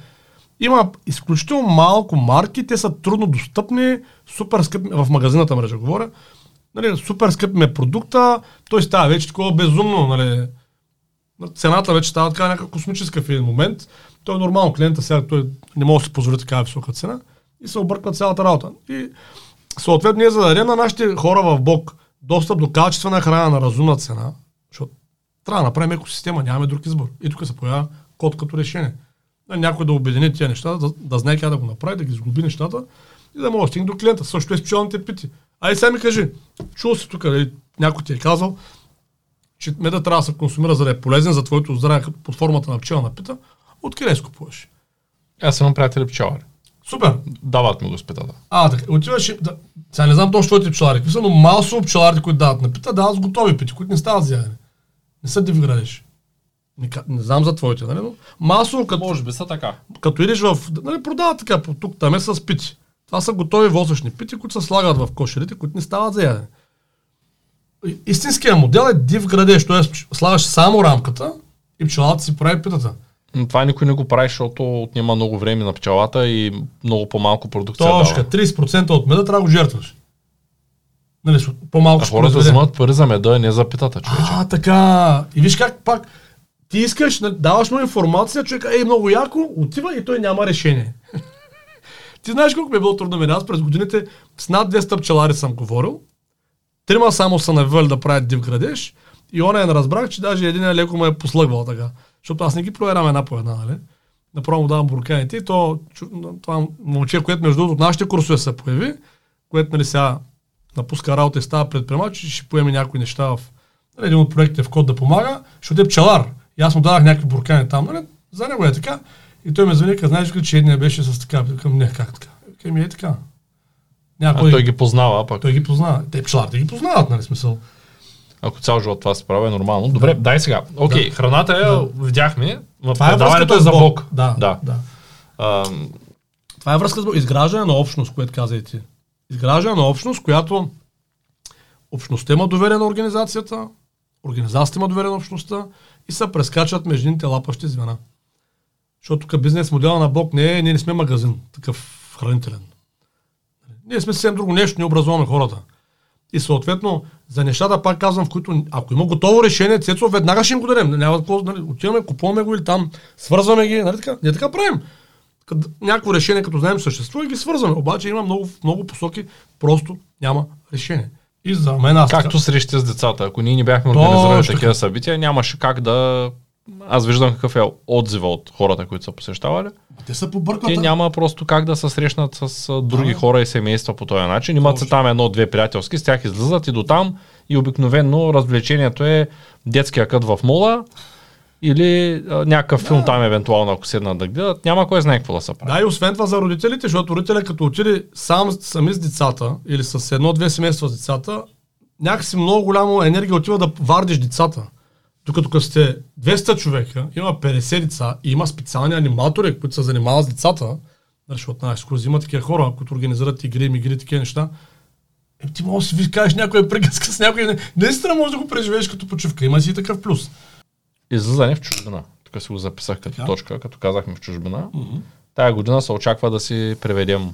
Има изключително малко марки, те са трудно достъпни, супер скъпи, в магазината мрежа говоря, нали, супер скъп ми е продукта, той става вече такова безумно, нали, цената вече става така някаква космическа в един момент. Той е нормално, клиента сега той не може да си позволи такава висока цена и се обърква цялата работа. И съответно ние за да дадем на нашите хора в Бог достъп до качествена храна на разумна цена, защото трябва да направим екосистема, нямаме друг избор. И тук се появява код като решение. Някой да обедини тия неща, да, да знае как да го направи, да ги сглоби нещата и да може да стигне до клиента. Също е специалните пити. Ай сега ми кажи, чул си тук, нали, някой ти е казал, че меда трябва да се консумира, за да е полезен за твоето здраве под формата на пчела напита, откъде си купуваш? Аз имам приятели пчелари. Супер! Дават ми го спитата. А, така, отиваш. Да, сега не знам точно твоите пчелари, какви са, но масово пчеларите, които дават напита, дават с готови пити, които не стават за ядене. Не са див градеш. Не, не знам за твоите, нали? Но масово, като, Може би са така. като идеш в... Нали, продават така по тук, там е с пити. Това са готови восъчни пити, които се слагат в кошерите, които не стават за ядене. Истинският модел е див градеж, т.е. слагаш само рамката и пчелата си прави питата. Но това никой не го прави, защото отнема много време на пчелата и много по-малко продукция Точка, дава. 30% от меда трябва да го жертваш. Нали, по-малко А хората вземат пари за меда, не за питата, човече. А, така. И виж как пак ти искаш, даваш му информация, човек, ей, много яко, отива и той няма решение. *laughs* ти знаеш колко ми е било трудно мен. Аз през годините с над 200 пчелари съм говорил. Трима само са навели да правят див градеж. И он е не разбрах, че даже един леко ме е послъгвал така. Защото аз не ги проверявам една по една, нали? Направо му давам бурканите и то, това момче, което между другото от нашите курсове се появи, което нали сега напуска работа и става предприемач, ще поеме някои неща в нали, един от проектите в код да помага, защото е пчелар. И аз му дадах някакви буркани там, нали? За него е така. И той ме звъни, знаеш ли, че едния беше с така. Към не, как така? Ми е така. Няма А той ги познава, а пък той ги познава. Те пчеларите ги познават, нали смисъл. Ако цял живот това се прави, е нормално. Добре, дай сега. Окей, Да. храната я видяхме. В Това е предаването връзката е с за Бог. Да, да. да. А, Това е връзка с изграждане на общност, което каза и ти. Изграждане на общност, която общността има доверие на организацията, организацията има доверие на общността и се прескачат между едните лапащи звена. Защото тук бизнес модела на Бог не е, ние не сме магазин, такъв хранителен. Ние сме съвсем друго нещо, ние образуваме хората. И съответно, за нещата, пак казвам, в които, ако има готово решение, Цецо, веднага ще им го дадем. Няма какво, нали, отиваме, купуваме го или там, свързваме ги, нали така? Ние така правим. Къд, някакво решение, като знаем, съществува и ги свързваме. Обаче има много, много посоки, просто няма решение. И за мен аз както срещите с децата. Ако ние не бяхме организирали такива събития, нямаше как да... Аз виждам какъв е отзива от хората, които са посещавали. те са побъркват. Те няма просто как да се срещнат с а, други Да. хора и семейства по този начин. Имат се там едно-две приятелски, с тях излизат и до там и обикновено развлечението е детския кът в мола или а, някакъв да. филм там евентуално, ако седнат да гледат, няма кой знае какво да се прави. Да, и освен това за родителите, защото родителя като отиде сам, сами с децата или с едно-две семейства с децата, някакси много голямо енергия отива да вардиш децата. Докато като сте 200 човека, има 50 деца и има специални аниматори, които се занимават с децата, нали, защото на екскурзия има такива хора, които организират игри, игри, такива неща. Е, ти можеш да си кажеш някоя приказка с някой. Наистина можеш да го преживееш като почивка. Има си и такъв плюс. Излизане в чужбина. Тук си го записах като да. точка, като казахме в чужбина. Mm-hmm. Тая година се очаква да си преведем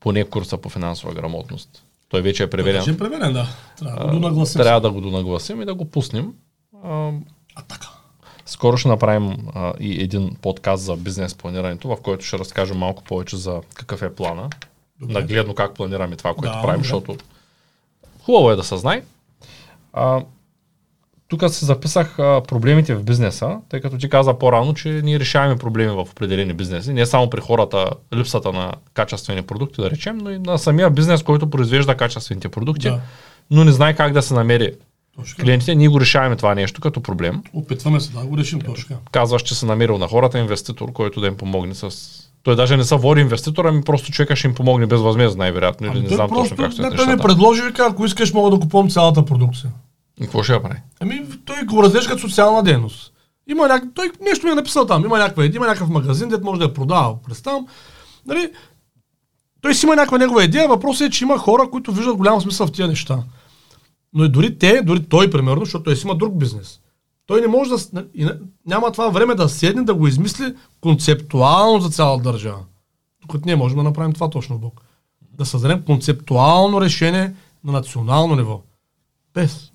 поне курса по финансова грамотност. Той вече е преведен. Вече е преведен, да. Трябва да го донагласим. Трябва да го донагласим и да го пуснем. А, а така. Скоро ще направим а, и един подкаст за бизнес планирането, в който ще разкажем малко повече за какъв е плана. Добре. Нагледно как планираме това, което да, правим, добре. защото хубаво е да се знае. А, тук си записах а, проблемите в бизнеса, тъй като ти каза по-рано, че ние решаваме проблеми в определени бизнеси. Не само при хората липсата на качествени продукти, да речем, но и на самия бизнес, който произвежда качествените продукти, да. но не знае как да се намери точно. клиентите. Ние го решаваме това нещо като проблем. Опитваме се да го решим точно. Казваш, че се намерил на хората инвеститор, който да им помогне с той даже не са води инвеститора, ами просто човека ще им помогне безвъзмезно, най-вероятно. Или ами не знам точно как ще Той ми предложи, вика, ако искаш, мога да купувам цялата продукция. И какво ще я прави? Ами, той го разглежда като социална дейност. Има няк... Той нещо ми е написал там. Има, някаква, има някакъв магазин, дет може да я продава през там. Нали? Той си има някаква негова идея. Въпросът е, че има хора, които виждат голям смисъл в тия неща. Но и дори те, дори той, примерно, защото той си има друг бизнес. Той не може да. Няма това време да седне да го измисли концептуално за цяла държава. Докато ние можем да направим това точно Бог. Да създадем концептуално решение на национално ниво. Без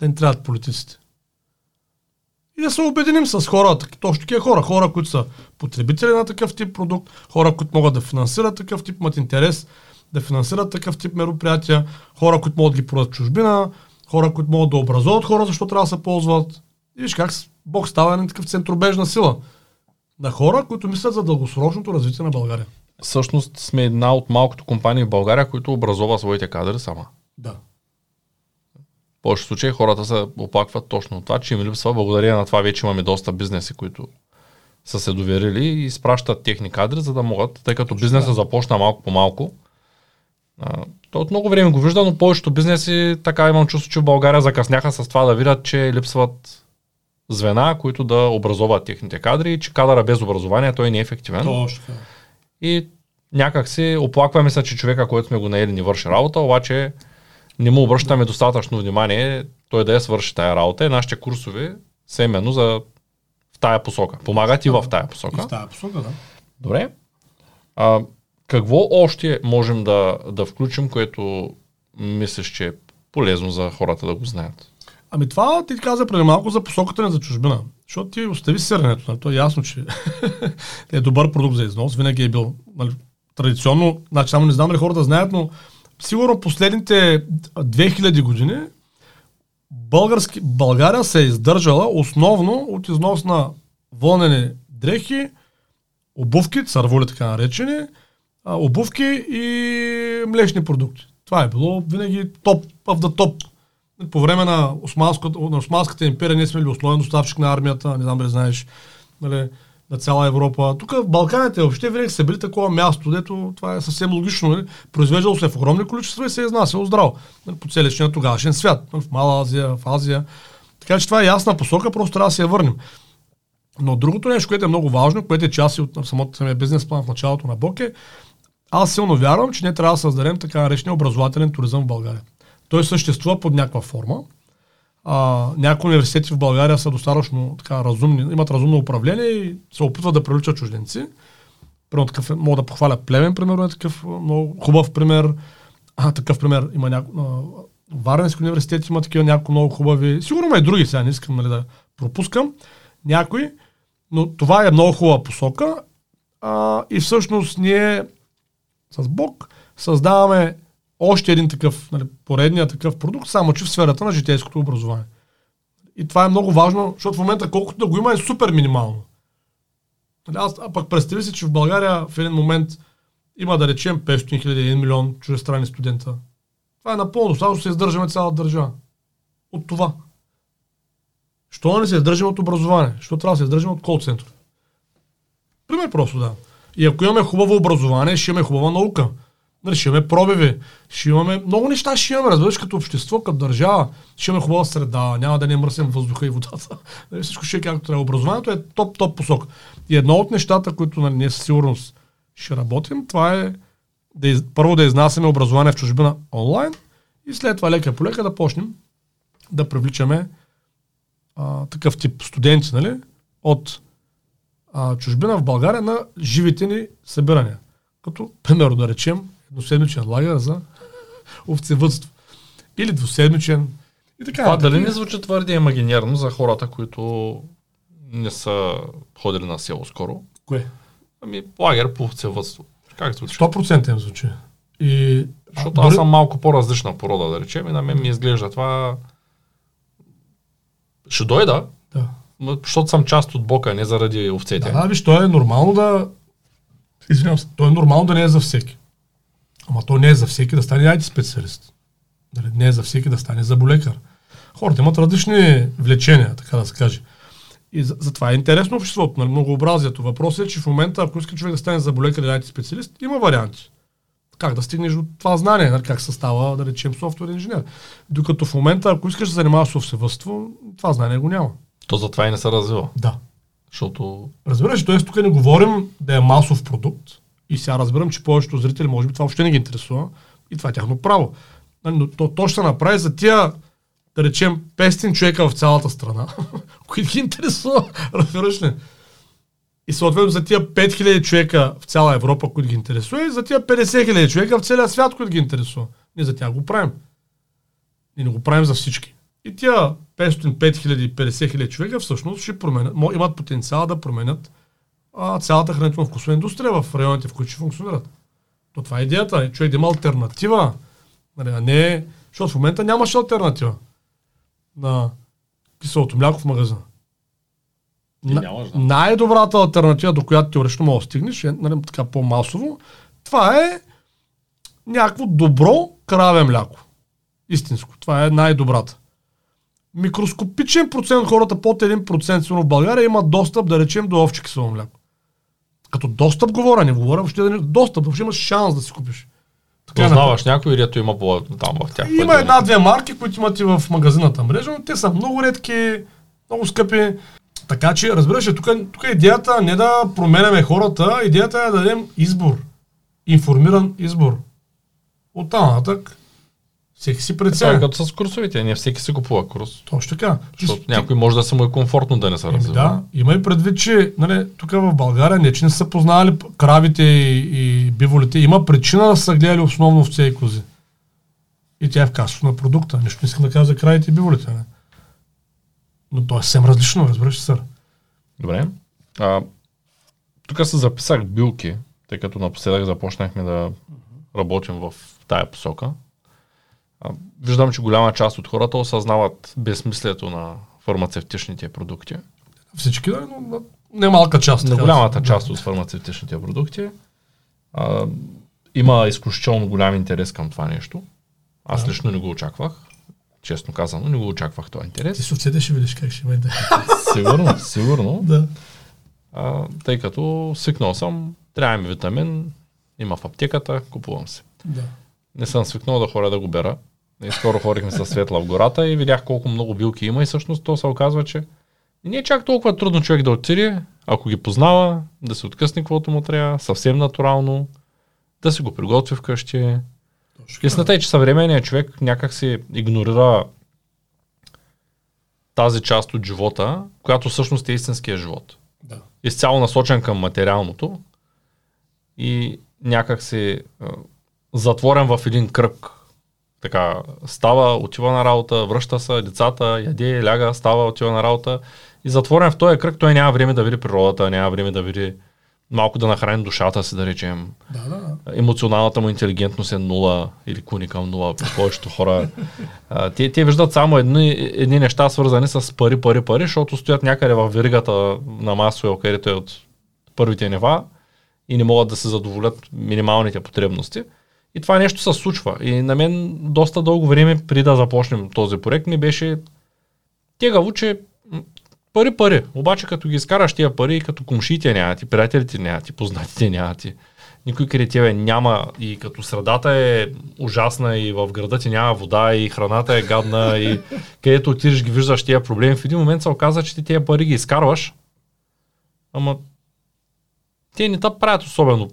да ни трябват политиците. И да се обединим с хората, точно такива хора, хора, които са потребители на такъв тип продукт, хора, които могат да финансират такъв тип, имат интерес да финансират такъв тип мероприятия, хора, които могат да ги продадат чужбина, хора, които могат да образуват хора, защо трябва да се ползват. И виж как Бог става на такъв центробежна сила. На хора, които мислят за дългосрочното развитие на България. Всъщност сме една от малкото компании в България, които образува своите кадри сама. Да повечето случаи хората се оплакват точно от това, че им липсва. Благодарение на това вече имаме доста бизнеси, които са се доверили и изпращат техни кадри, за да могат, тъй като бизнеса започна малко по малко. А, то от много време го вижда, но повечето бизнеси, така имам чувство, че в България закъсняха с това да видят, че липсват звена, които да образуват техните кадри и че кадъра без образование той не е ефективен. Точно. И някак си оплакваме се, че човека, който сме го наели, не върши работа, обаче не му обръщаме достатъчно внимание той да я свърши тая работа. И нашите курсове са именно за в тая посока. Помагат и в тая посока. И в тая посока, да. Добре. А, какво още можем да, да включим, което мислиш, че е полезно за хората да го знаят? Ами това ти каза преди малко за посоката на за чужбина. Защото ти остави сърнето. Нали? То е ясно, че *laughs* е добър продукт за износ. Винаги е бил нали, традиционно. Значи, само не знам дали хората знаят, но сигурно последните 2000 години български, България се е издържала основно от износ на вълнени дрехи, обувки, църволи така наречени, обувки и млечни продукти. Това е било винаги топ в да топ. По време на, Османската, на Османската империя ние сме били основен доставчик на армията, не знам дали знаеш. Нали, на цяла Европа. Тук в Балканите въобще винаги са били такова място, дето това е съвсем логично. Нали? Произвеждало се в огромни количества и се е изнасяло здраво нали? по целия тогавашен свят. Нали? В Мала Азия, в Азия. Така че това е ясна посока, просто трябва да се я върнем. Но другото нещо, което е много важно, което е част от самото самия бизнес план в началото на Боке, аз силно вярвам, че не трябва да създадем така наречения образователен туризъм в България. Той съществува под някаква форма, а, някои университети в България са достатъчно така, разумни, имат разумно управление и се опитват да привличат чужденци. Примерно такъв, мога да похваля Племен, примерно е такъв много хубав пример. А, такъв пример има някои. Варненски университет има такива някои много хубави. Сигурно има и други, сега не искам нали, да пропускам някои, но това е много хубава посока. А, и всъщност ние с Бог създаваме още един такъв, нали, поредният такъв продукт, само че в сферата на житейското образование. И това е много важно, защото в момента колкото да го има е супер минимално. Нали, аз, а пък представи си, че в България в един момент има да речем 500 хиляди, 1 милион чужестранни студента. Това е напълно достатъчно, се издържаме цяла държава. От това. Що не се издържаме от образование? Що трябва да се издържаме от кол център? Пример просто да. И ако имаме хубаво образование, ще имаме хубава наука. Нали, ще имаме пробиви, ще имаме много неща, ще имаме, разбираш, като общество, като държава, ще имаме хубава среда, няма да не мръсим въздуха и водата. *laughs* Нали, всичко ще е както трябва. Образованието е топ-топ посок. И едно от нещата, които нали, ние със сигурност ще работим, това е да из... първо да изнасяме образование в чужбина онлайн и след това лека по лека да почнем да привличаме а, такъв тип студенти, нали, от а, чужбина в България на живите ни събирания. Като, примерно, да речем, едноседмичен лагер за овцевътство. Или двуседмичен. И така. Това дали не звучи твърде имагинерно за хората, които не са ходили на село скоро? Кое? Ами, лагер по овцевътство. Как звучи? 100% им звучи. И, Защото аз съм малко по-различна порода, да речем, и на мен ми изглежда това... Ще дойда, защото съм част от бока, не заради овцете. Да, да, виж, то е нормално да... Извинявам се, то е нормално да не е за всеки. Ама то не е за всеки да стане IT специалист. Нали, не е за всеки да стане заболекар. Хората имат различни влечения, така да се каже. И за, затова е интересно обществото, нали, многообразието. Въпросът е, че в момента, ако иска човек да стане заболекар или IT специалист, има варианти. Как да стигнеш до това знание, нали, как се става, да речем, софтуер инженер. Докато в момента, ако искаш да занимаваш с това знание го няма. То затова и не се развива. Да. Защото Разбираш, т.е. тук не говорим да е масов продукт и сега разбирам, че повечето зрители може би това въобще не ги интересува и това е тяхно право. Нали, Но то, то ще направи за тия, да речем, 500 човека в цялата страна, *laughs* които ги интересува, *laughs* разбираш ли? И съответно за тия 5000 човека в цяла Европа, които ги интересува, и за тия 50 000 човека в целия свят, които ги интересува. Ние за тях го правим. Ние не го правим за всички. И тия 500, 5000, 50 хиляди човека всъщност ще променят, имат потенциал да променят а, цялата хранително вкусова индустрия в районите, в които ще функционират. То това е идеята. Човек да има альтернатива, нали, а не... Защото в момента нямаше альтернатива на киселото мляко в магазина. Ти На- нямаш, да. най-добрата альтернатива, до която теоретично можеш да стигнеш, е нали, така по-масово, това е някакво добро краве мляко. Истинско. Това е най-добрата. Микроскопичен процент от хората, под 1% сигурно в България, имат достъп, да речем, до овче кисело мляко. Като достъп говоря, не говоря въобще да не... Достъп, въобще имаш шанс да си купиш. Така е познаваш някой, дето има по там в тях. има една-две марки, които имат и в магазината мрежа, но те са много редки, много скъпи. Така че, разбираш, тук, тук идеята не да променяме хората, идеята е да дадем избор. Информиран избор. От там нататък всеки си Това е преценя. като с курсовите, не всеки си купува курс. Точно така. Защото ти- някой може да се му е комфортно да не се развива. да, има и предвид, че нали, тук в България не, че не са познавали кравите и, и биволите. Има причина да са гледали основно овце и кози. И тя е в качеството на продукта. Нищо не искам да кажа за кравите и биволите. Не? Но то е съвсем различно, разбираш сър. Добре. А, тук се записах билки, тъй като напоследък започнахме да работим в тая посока. Виждам, че голяма част от хората осъзнават безсмислието на фармацевтичните продукти. Всички, да, но на немалка част. На да голямата се- част от фармацевтичните продукти а, има изключително голям интерес към това нещо. Аз Да. лично не го очаквах. Честно казано, не го очаквах този Ти интерес. с овцете ще видиш как ще бъде. *laughs* Сигурно, сигурно. да. А, тъй като свикнал съм, трябва ми витамин, има в аптеката, купувам се. да. Не съм свикнал да ходя да го бера. И скоро ходихме със светла в гората и видях колко много билки има и всъщност то се оказва, че не е чак толкова трудно човек да отиде, ако ги познава, да се откъсне каквото му трябва, съвсем натурално, да си го приготви вкъщи. Истината е, че съвременният човек някак си игнорира тази част от живота, която всъщност е истинския живот Да. изцяло насочен към материалното и някак а, затворен в един кръг. Така, става, отива на работа, връща се, децата, яде, ляга, става, отива на работа. И затворен в този кръг, той няма време да види природата, няма време да види малко да нахрани душата си, да речем. Да, да, да. Емоционалната му интелигентност е нула или куни към нула при повечето хора. А, те, те виждат само едни, едни неща, свързани с пари, пари, пари, защото стоят някъде в веригата на Масуел, където е от първите нива и не могат да се задоволят минималните потребности. И това нещо се случва. И на мен доста дълго време, преди да започнем този проект, ми беше тегаво, че пари, пари. Обаче като ги изкараш тия пари, като комшите няма ти, приятелите няма ти, познатите няма ти, никой къде тебе няма и като средата е ужасна и в града ти няма вода и храната е гадна и *laughs* където отидеш ги виждаш тия проблеми, в един момент се оказа, че ти тия пари ги изкарваш, ама те не те правят особено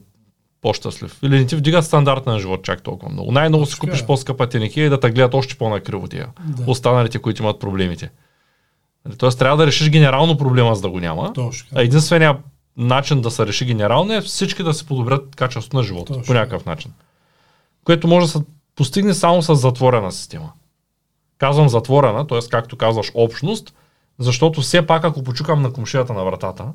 по-щастлив. Или не ти вдигат стандарта на живот чак толкова много. Най-много си купиш е. по-скъпа тенекия и да те гледат още по-накриво тия. Да. Останалите, които имат проблемите. Нали, Тоест трябва да решиш генерално проблема, за да го няма. Точно. А единственият начин да се реши генерално е всички да си подобрят качеството на живота. Точно. По някакъв начин. Което може да се постигне само с затворена система. Казвам затворена, т.е. както казваш общност, защото все пак ако почукам на комшията на вратата,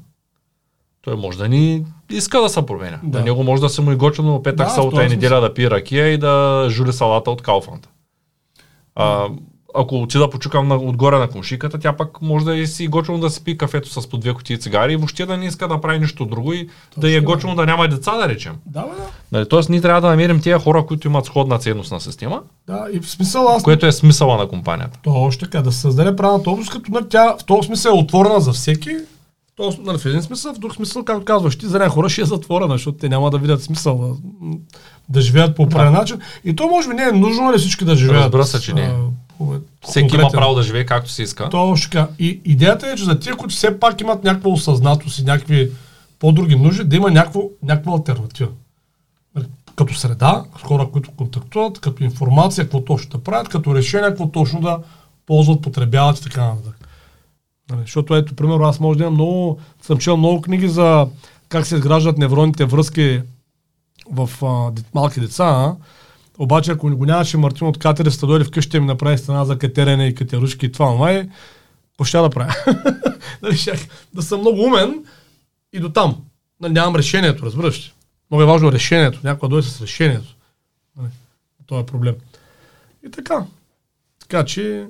той може да ни иска да се променя. Да. Да. На него може да се му и готино петък, Да, този и неделя да пие ракия и да жули салата от Кауфанд. А, ако отида почукам на, отгоре на комшиката, тя пък може да и си готино да си пи кафето с по две кутии цигари и въобще да не иска да прави нищо друго и да е Точно. готино да няма деца, да речем. Да, бе, да. Нали, Тоест ние трябва да намерим тия хора, които имат сходна ценностна система, Да, и в смисъл аз което е смисъла на компанията. Още така, да се създаде правилната област, като нали, тя в този смисъл е отворена за всеки. Този, нали, в един смисъл, в друг смисъл, както казваш, ти за някои хора ще е затворена, защото те няма да видят смисъл да, да живеят по определен начин. И то може би не е нужно нали, всички да живеят. Разбира се, че не е. а, Всеки има право да живее както си иска. Точно така. И идеята е, че за тия, които все пак имат някаква осъзнатост и някакви по-други нужди, да има някакво, някаква альтернатива. Нали, Като среда, хора, които контактуват, като информация, какво точно да правят, като решение, какво точно да ползват, потребяват и така нататък. Нали, защото ето, примерно, аз може да имам много, съм чел много книги за как се изграждат невронните връзки в а, малки деца, обаче ако го нямаше Мартин от катериста да дойде вкъщи да ми направи стена за катерене и катерушки и това, май, какво ще да правя? *laughs* нали, щях да съм много умен и до там. Нали, нямам решението, разбираш. Много е важно решението. Някой дойде с решението. Нали, това е проблем. И така. Така че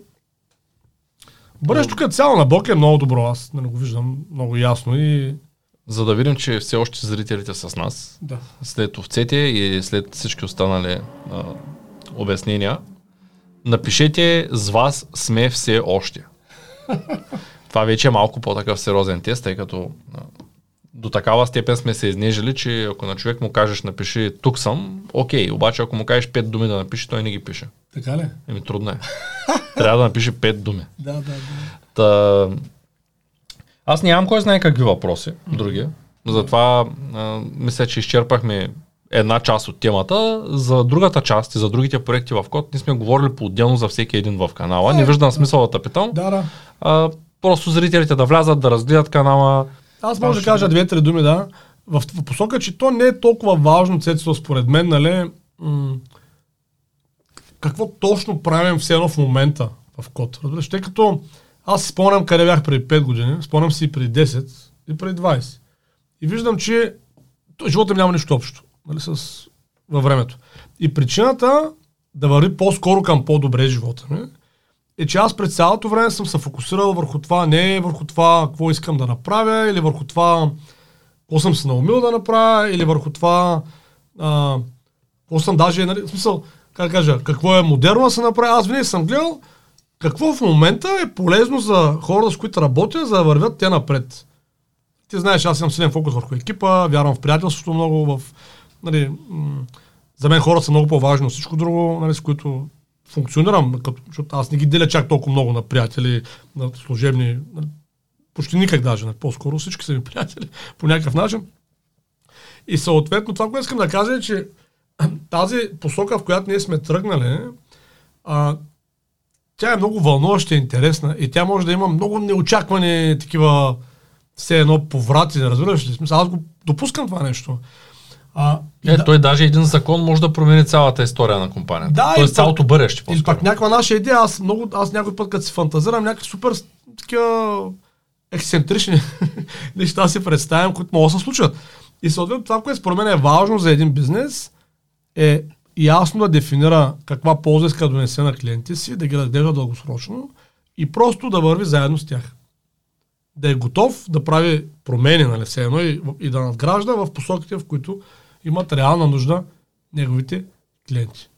Бъдещето като цяло на Бог е много добро. Аз нали, го виждам много ясно и... За да видим, че все още зрителите са с нас, Да. след овцете и след всички останали а, обяснения, напишете с вас сме все още. *laughs* Това вече е малко по-такъв сериозен тест, тъй като а, до такава степен сме се изнежили, че ако на човек му кажеш напиши тук съм, окей, обаче ако му кажеш пет думи да напише, той не ги пише. Така ли? Еми трудно е. *laughs* Трябва да напише пет думи. Да, да, да. Та... Аз нямам кой знае какви въпроси, други. Затова а, мисля, че изчерпахме една част от темата. За другата част и за другите проекти в код, ние сме говорили по-отделно за всеки един в канала. Не виждам смисъл да те питам. Да, да. А, просто зрителите да влязат, да разгледат канала. Аз може да кажа две-три думи, да. В, в посока, че то не е толкова важно, Цецо, според мен, нали, м- какво точно правим все едно в момента в код. Разбираш, тъй като аз си спомням къде бях преди 5 години, спомням си и преди 10 и преди 20. И виждам, че живота ми няма нищо общо нали, с, във времето. И причината да върви по-скоро към по-добре живота ми е, че аз през цялото време съм се фокусирал върху това, не върху това какво искам да направя, или върху това какво съм се наумил да направя, или върху това а, какво съм даже, нали, в смисъл, как кажа, какво е модерно да се направи. Аз винаги съм гледал какво в момента е полезно за хората, с които работя, за да вървят те напред. Ти знаеш, аз имам силен фокус върху екипа, вярвам в приятелството много, в, нали, м- за мен хората са много по-важни от всичко друго, нали, с които функционирам, като, защото аз не ги деля чак толкова много на приятели, на служебни, нали, почти никак даже, нали, по-скоро всички са ми приятели *laughs* по някакъв начин. И съответно това, което искам да кажа е, че *clears throat* тази посока, в която ние сме тръгнали, а, тя е много вълнуваща и интересна и тя може да има много неочаквани такива все едно поврати, разбираш ли? Смисъл, аз го допускам това нещо. А, Е, да- той даже един закон може да промени цялата история на компанията. Да, Тоест или цялото бъдеще. Или по-скоро. пак някаква наша идея, аз, много, аз някой път, като си фантазирам, някакви супер такива ексцентрични *laughs* неща си представям, които могат да се случат. И съответно това, което според мен е важно за един бизнес, е ясно да дефинира каква полза иска да донесе на клиентите си, да ги разглежда дългосрочно и просто да върви заедно с тях. Да е готов да прави промени, нали, все едно и, и да надгражда в посоките, в които имат реална нужда неговите клиенти.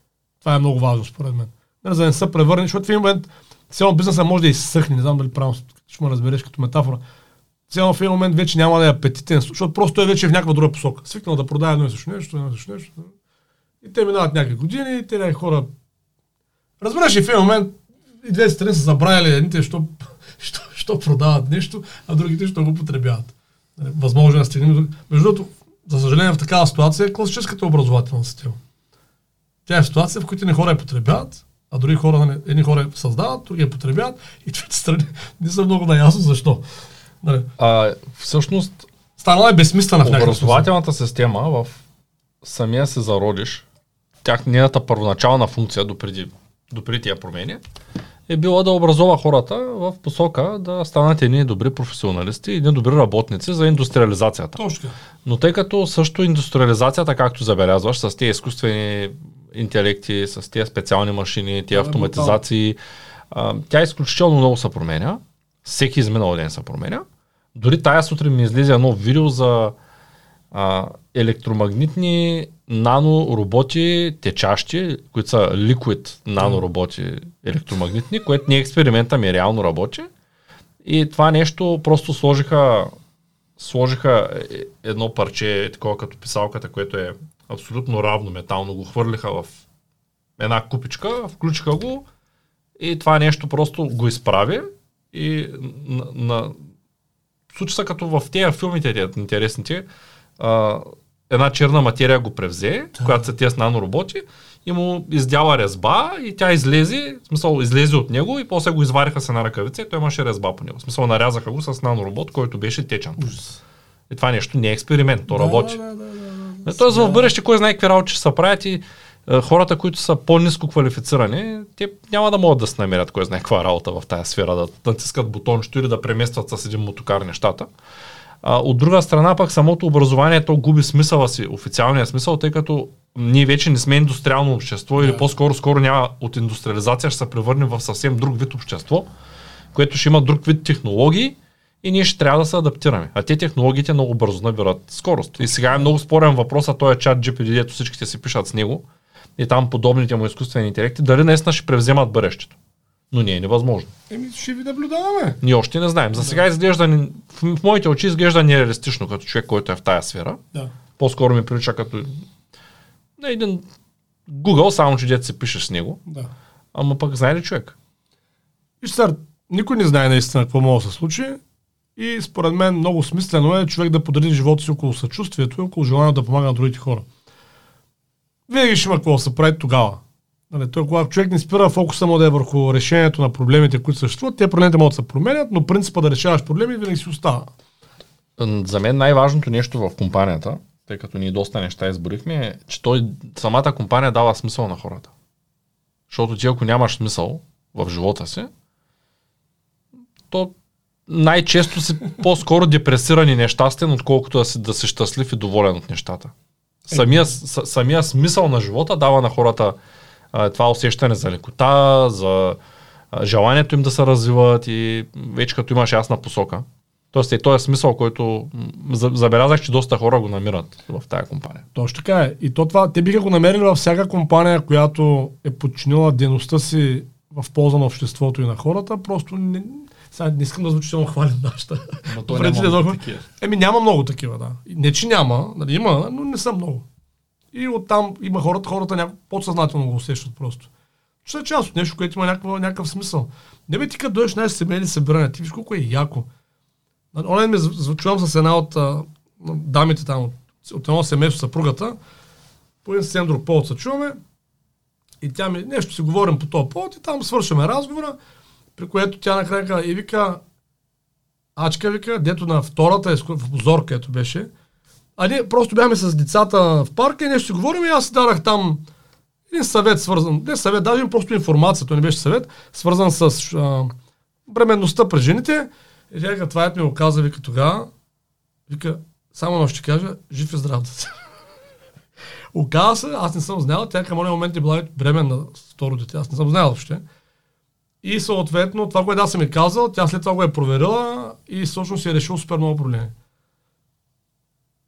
Това е много важно според мен. Не, за да не се превърне, защото в един момент цяло бизнеса може да изсъхне, не знам дали правилно ще ме разбереш като метафора. Цяло в един момент вече няма да е апетитен, защото просто той вече е в някаква друга посока. Свикнал да продава едно и също нещо, едно и също нещо. И те минават някакви години, и те някакви хора. Разбираш, и в един момент и две страни са забравили едните, що, що, що продават нещо, а другите, що го потребяват. Нали, възможно е да стигнем. Между другото, за съжаление, в такава ситуация е класическата образователна система. Тя е в ситуация, в която не хора я потребяват, а други хора, нали, едни хора я създават, други я потребяват и двете страни *laughs* не са много наясно защо. Нали. А, всъщност, Станала е безсмислена в образователната система в самия се зародиш, тях нейната първоначална функция допреди, допреди тия промени, е била да образова хората в посока да станат едни добри професионалисти, едни добри работници за индустриализацията. Точно. Но тъй като също индустриализацията, както забелязваш, с тези изкуствени интелекти, с тези специални машини, тези автоматизации, а, тя изключително много се променя. Всеки изминал ден се променя. Дори тая сутрин ми излезе едно видео за а, електромагнитни нанороботи течащи, които са liquid нанороботи електромагнитни, което не е експеримента ми, реално работи. И това нещо просто сложиха, сложиха е- едно парче, такова като писалката, което е абсолютно равно метално, го хвърлиха в една купичка, включиха го и това нещо просто го изправи и на, на случи като в тези филмите, интересните, а, една черна материя го превзе, която са тези нанороботи и му издяла резба и тя излезе, в смисъл излезе от него и после го извариха с една ръкавица и той имаше резба по него. В смисъл нарязаха го с наноробот, който беше течен. И това нещо не е експеримент, то работи. Да, да, да, да, да. Е, Тоест в бъдеще кой знае какви работи ще се правят и е, хората, които са по-низко квалифицирани, те няма да могат да се намерят кой знае каква работа в тази сфера, да натискат бутончето или да преместват с един мотокар нещата. А, от друга страна пък самото образование то губи смисъла си, официалния смисъл, тъй като ние вече не сме индустриално общество или Да. по-скоро скоро няма от индустриализация ще се превърнем в съвсем друг вид общество, което ще има друг вид технологии и ние ще трябва да се адаптираме. А те технологиите много бързо набират скорост. И сега е много спорен въпрос, а той е чат GPT, дето всичките си пишат с него и там подобните му изкуствени интелекти, дали наистина ще превземат бъдещето. Но не е невъзможно. Еми, ще ви наблюдаваме. Ние още не знаем. За сега изглежда, ни- в, моите очи изглежда нереалистично като човек, който е в тая сфера. Да. По-скоро ми прилича като на един Google, само че дете се пишеш с него. да. Ама пък знае ли човек? И сега, никой не знае наистина какво може да се случи. И според мен много смислено е човек да подреди живота си около съчувствието и около желанието да помага на другите хора. Винаги ще има какво да се прави тогава. Нали, той, когато човек не спира фокуса му да е върху решението на проблемите, които съществуват, те проблемите могат да се променят, но принципа да решаваш проблеми винаги си остава. За мен най-важното нещо в компанията, тъй като ние доста неща изборихме, е, че той, самата компания дава смисъл на хората. Защото ти ако нямаш смисъл в живота си, то най-често си *laughs* по-скоро депресиран и нещастен, отколкото да си, да си щастлив и доволен от нещата. Самия, с, самия смисъл на живота дава на хората а, това усещане за лекота, за а, желанието им да се развиват и вече като имаш ясна посока. Тоест е този смисъл, който забелязах, че доста хора го намират в тази компания. Точно така е. И то това, те биха го намерили във всяка компания, която е подчинила дейността си в полза на обществото и на хората. Просто не, сега не искам да звучи само хвалим нашата. Но Вреди ли много? Еми няма много такива, да. Не, че няма, нали, има, но не са много. И оттам има хората, хората няко, подсъзнателно го усещат просто. Че е част от нещо, което има някаква, някакъв смисъл. Не бе ти като дойдеш на семейни събирания, ти виж колко е яко. Онен ме звучувам с една от а, дамите там, от, от едно семейство, съпругата, по един съвсем друг повод се чуваме и тя ми, нещо си говорим по този повод и там свършваме разговора, при което тя накрая и вика, Ачка вика, дето на втората изку- в позор, където беше. А ние просто бяхме с децата в парка и нещо си говорим и аз си дадах там един съвет свързан, не съвет, даже просто информация, то не беше съвет, свързан с а, бременността при жените. И тя това е ми го каза, вика тогава, вика, само но ще кажа, жив и здрав да си. *laughs* Оказа се, аз не съм знаел, тя към този момент е била бременна второ дете, аз не съм знаел въобще. И съответно, това, което аз съм ми казал, тя след това го е проверила и всъщност си е решил супер много проблеми.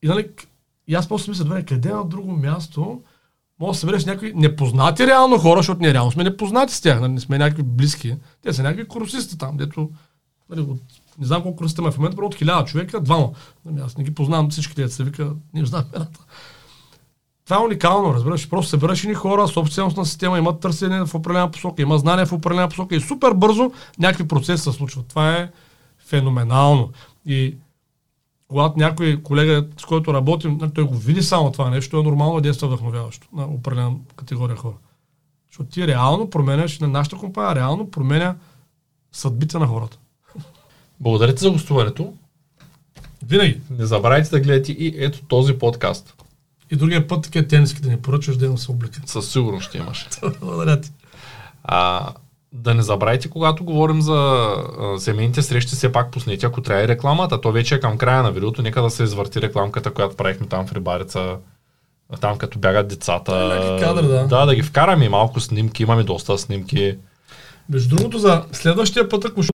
И, нали, и аз после мисля, добре, къде на друго място може да събереш някакви непознати реално хора, защото ние реално сме непознати с тях, нали, не сме някакви близки. Те са някакви курсисти там, дето нали, от, не знам колко курсисти има в момента, от хиляда човека, двама. Нали, аз не ги познавам всичките, се вика, не знам имената. Това е уникално, разбираш. Просто събираш ни хора, собственостна система, имат търсене в определена посока, има знания в определена посока и супер бързо някакви процеси се случват. Това е феноменално. И когато някой колега, с който работим, нали, той го види само това нещо, е нормално да действа вдъхновяващо на определена категория хора. Защото ти реално променяш на нашата компания, реално променя съдбите на хората. Благодаря ти за гостуването. Винаги. Не забравяйте да гледате и ето този подкаст. И другия път такива тениски да ни поръчаш, да се облека. Със сигурност ще имаш. *laughs* Благодаря ти. А, да не забравяйте, когато говорим за семейните срещи, все пак пуснете, ако трябва и рекламата. То вече е към края на видеото, нека да се извърти рекламката, която правихме там в Рибарица, там като бягат децата. Да, кадър, да. да, да ги вкараме малко снимки, имаме доста снимки. Между другото, за следващия път, ако ще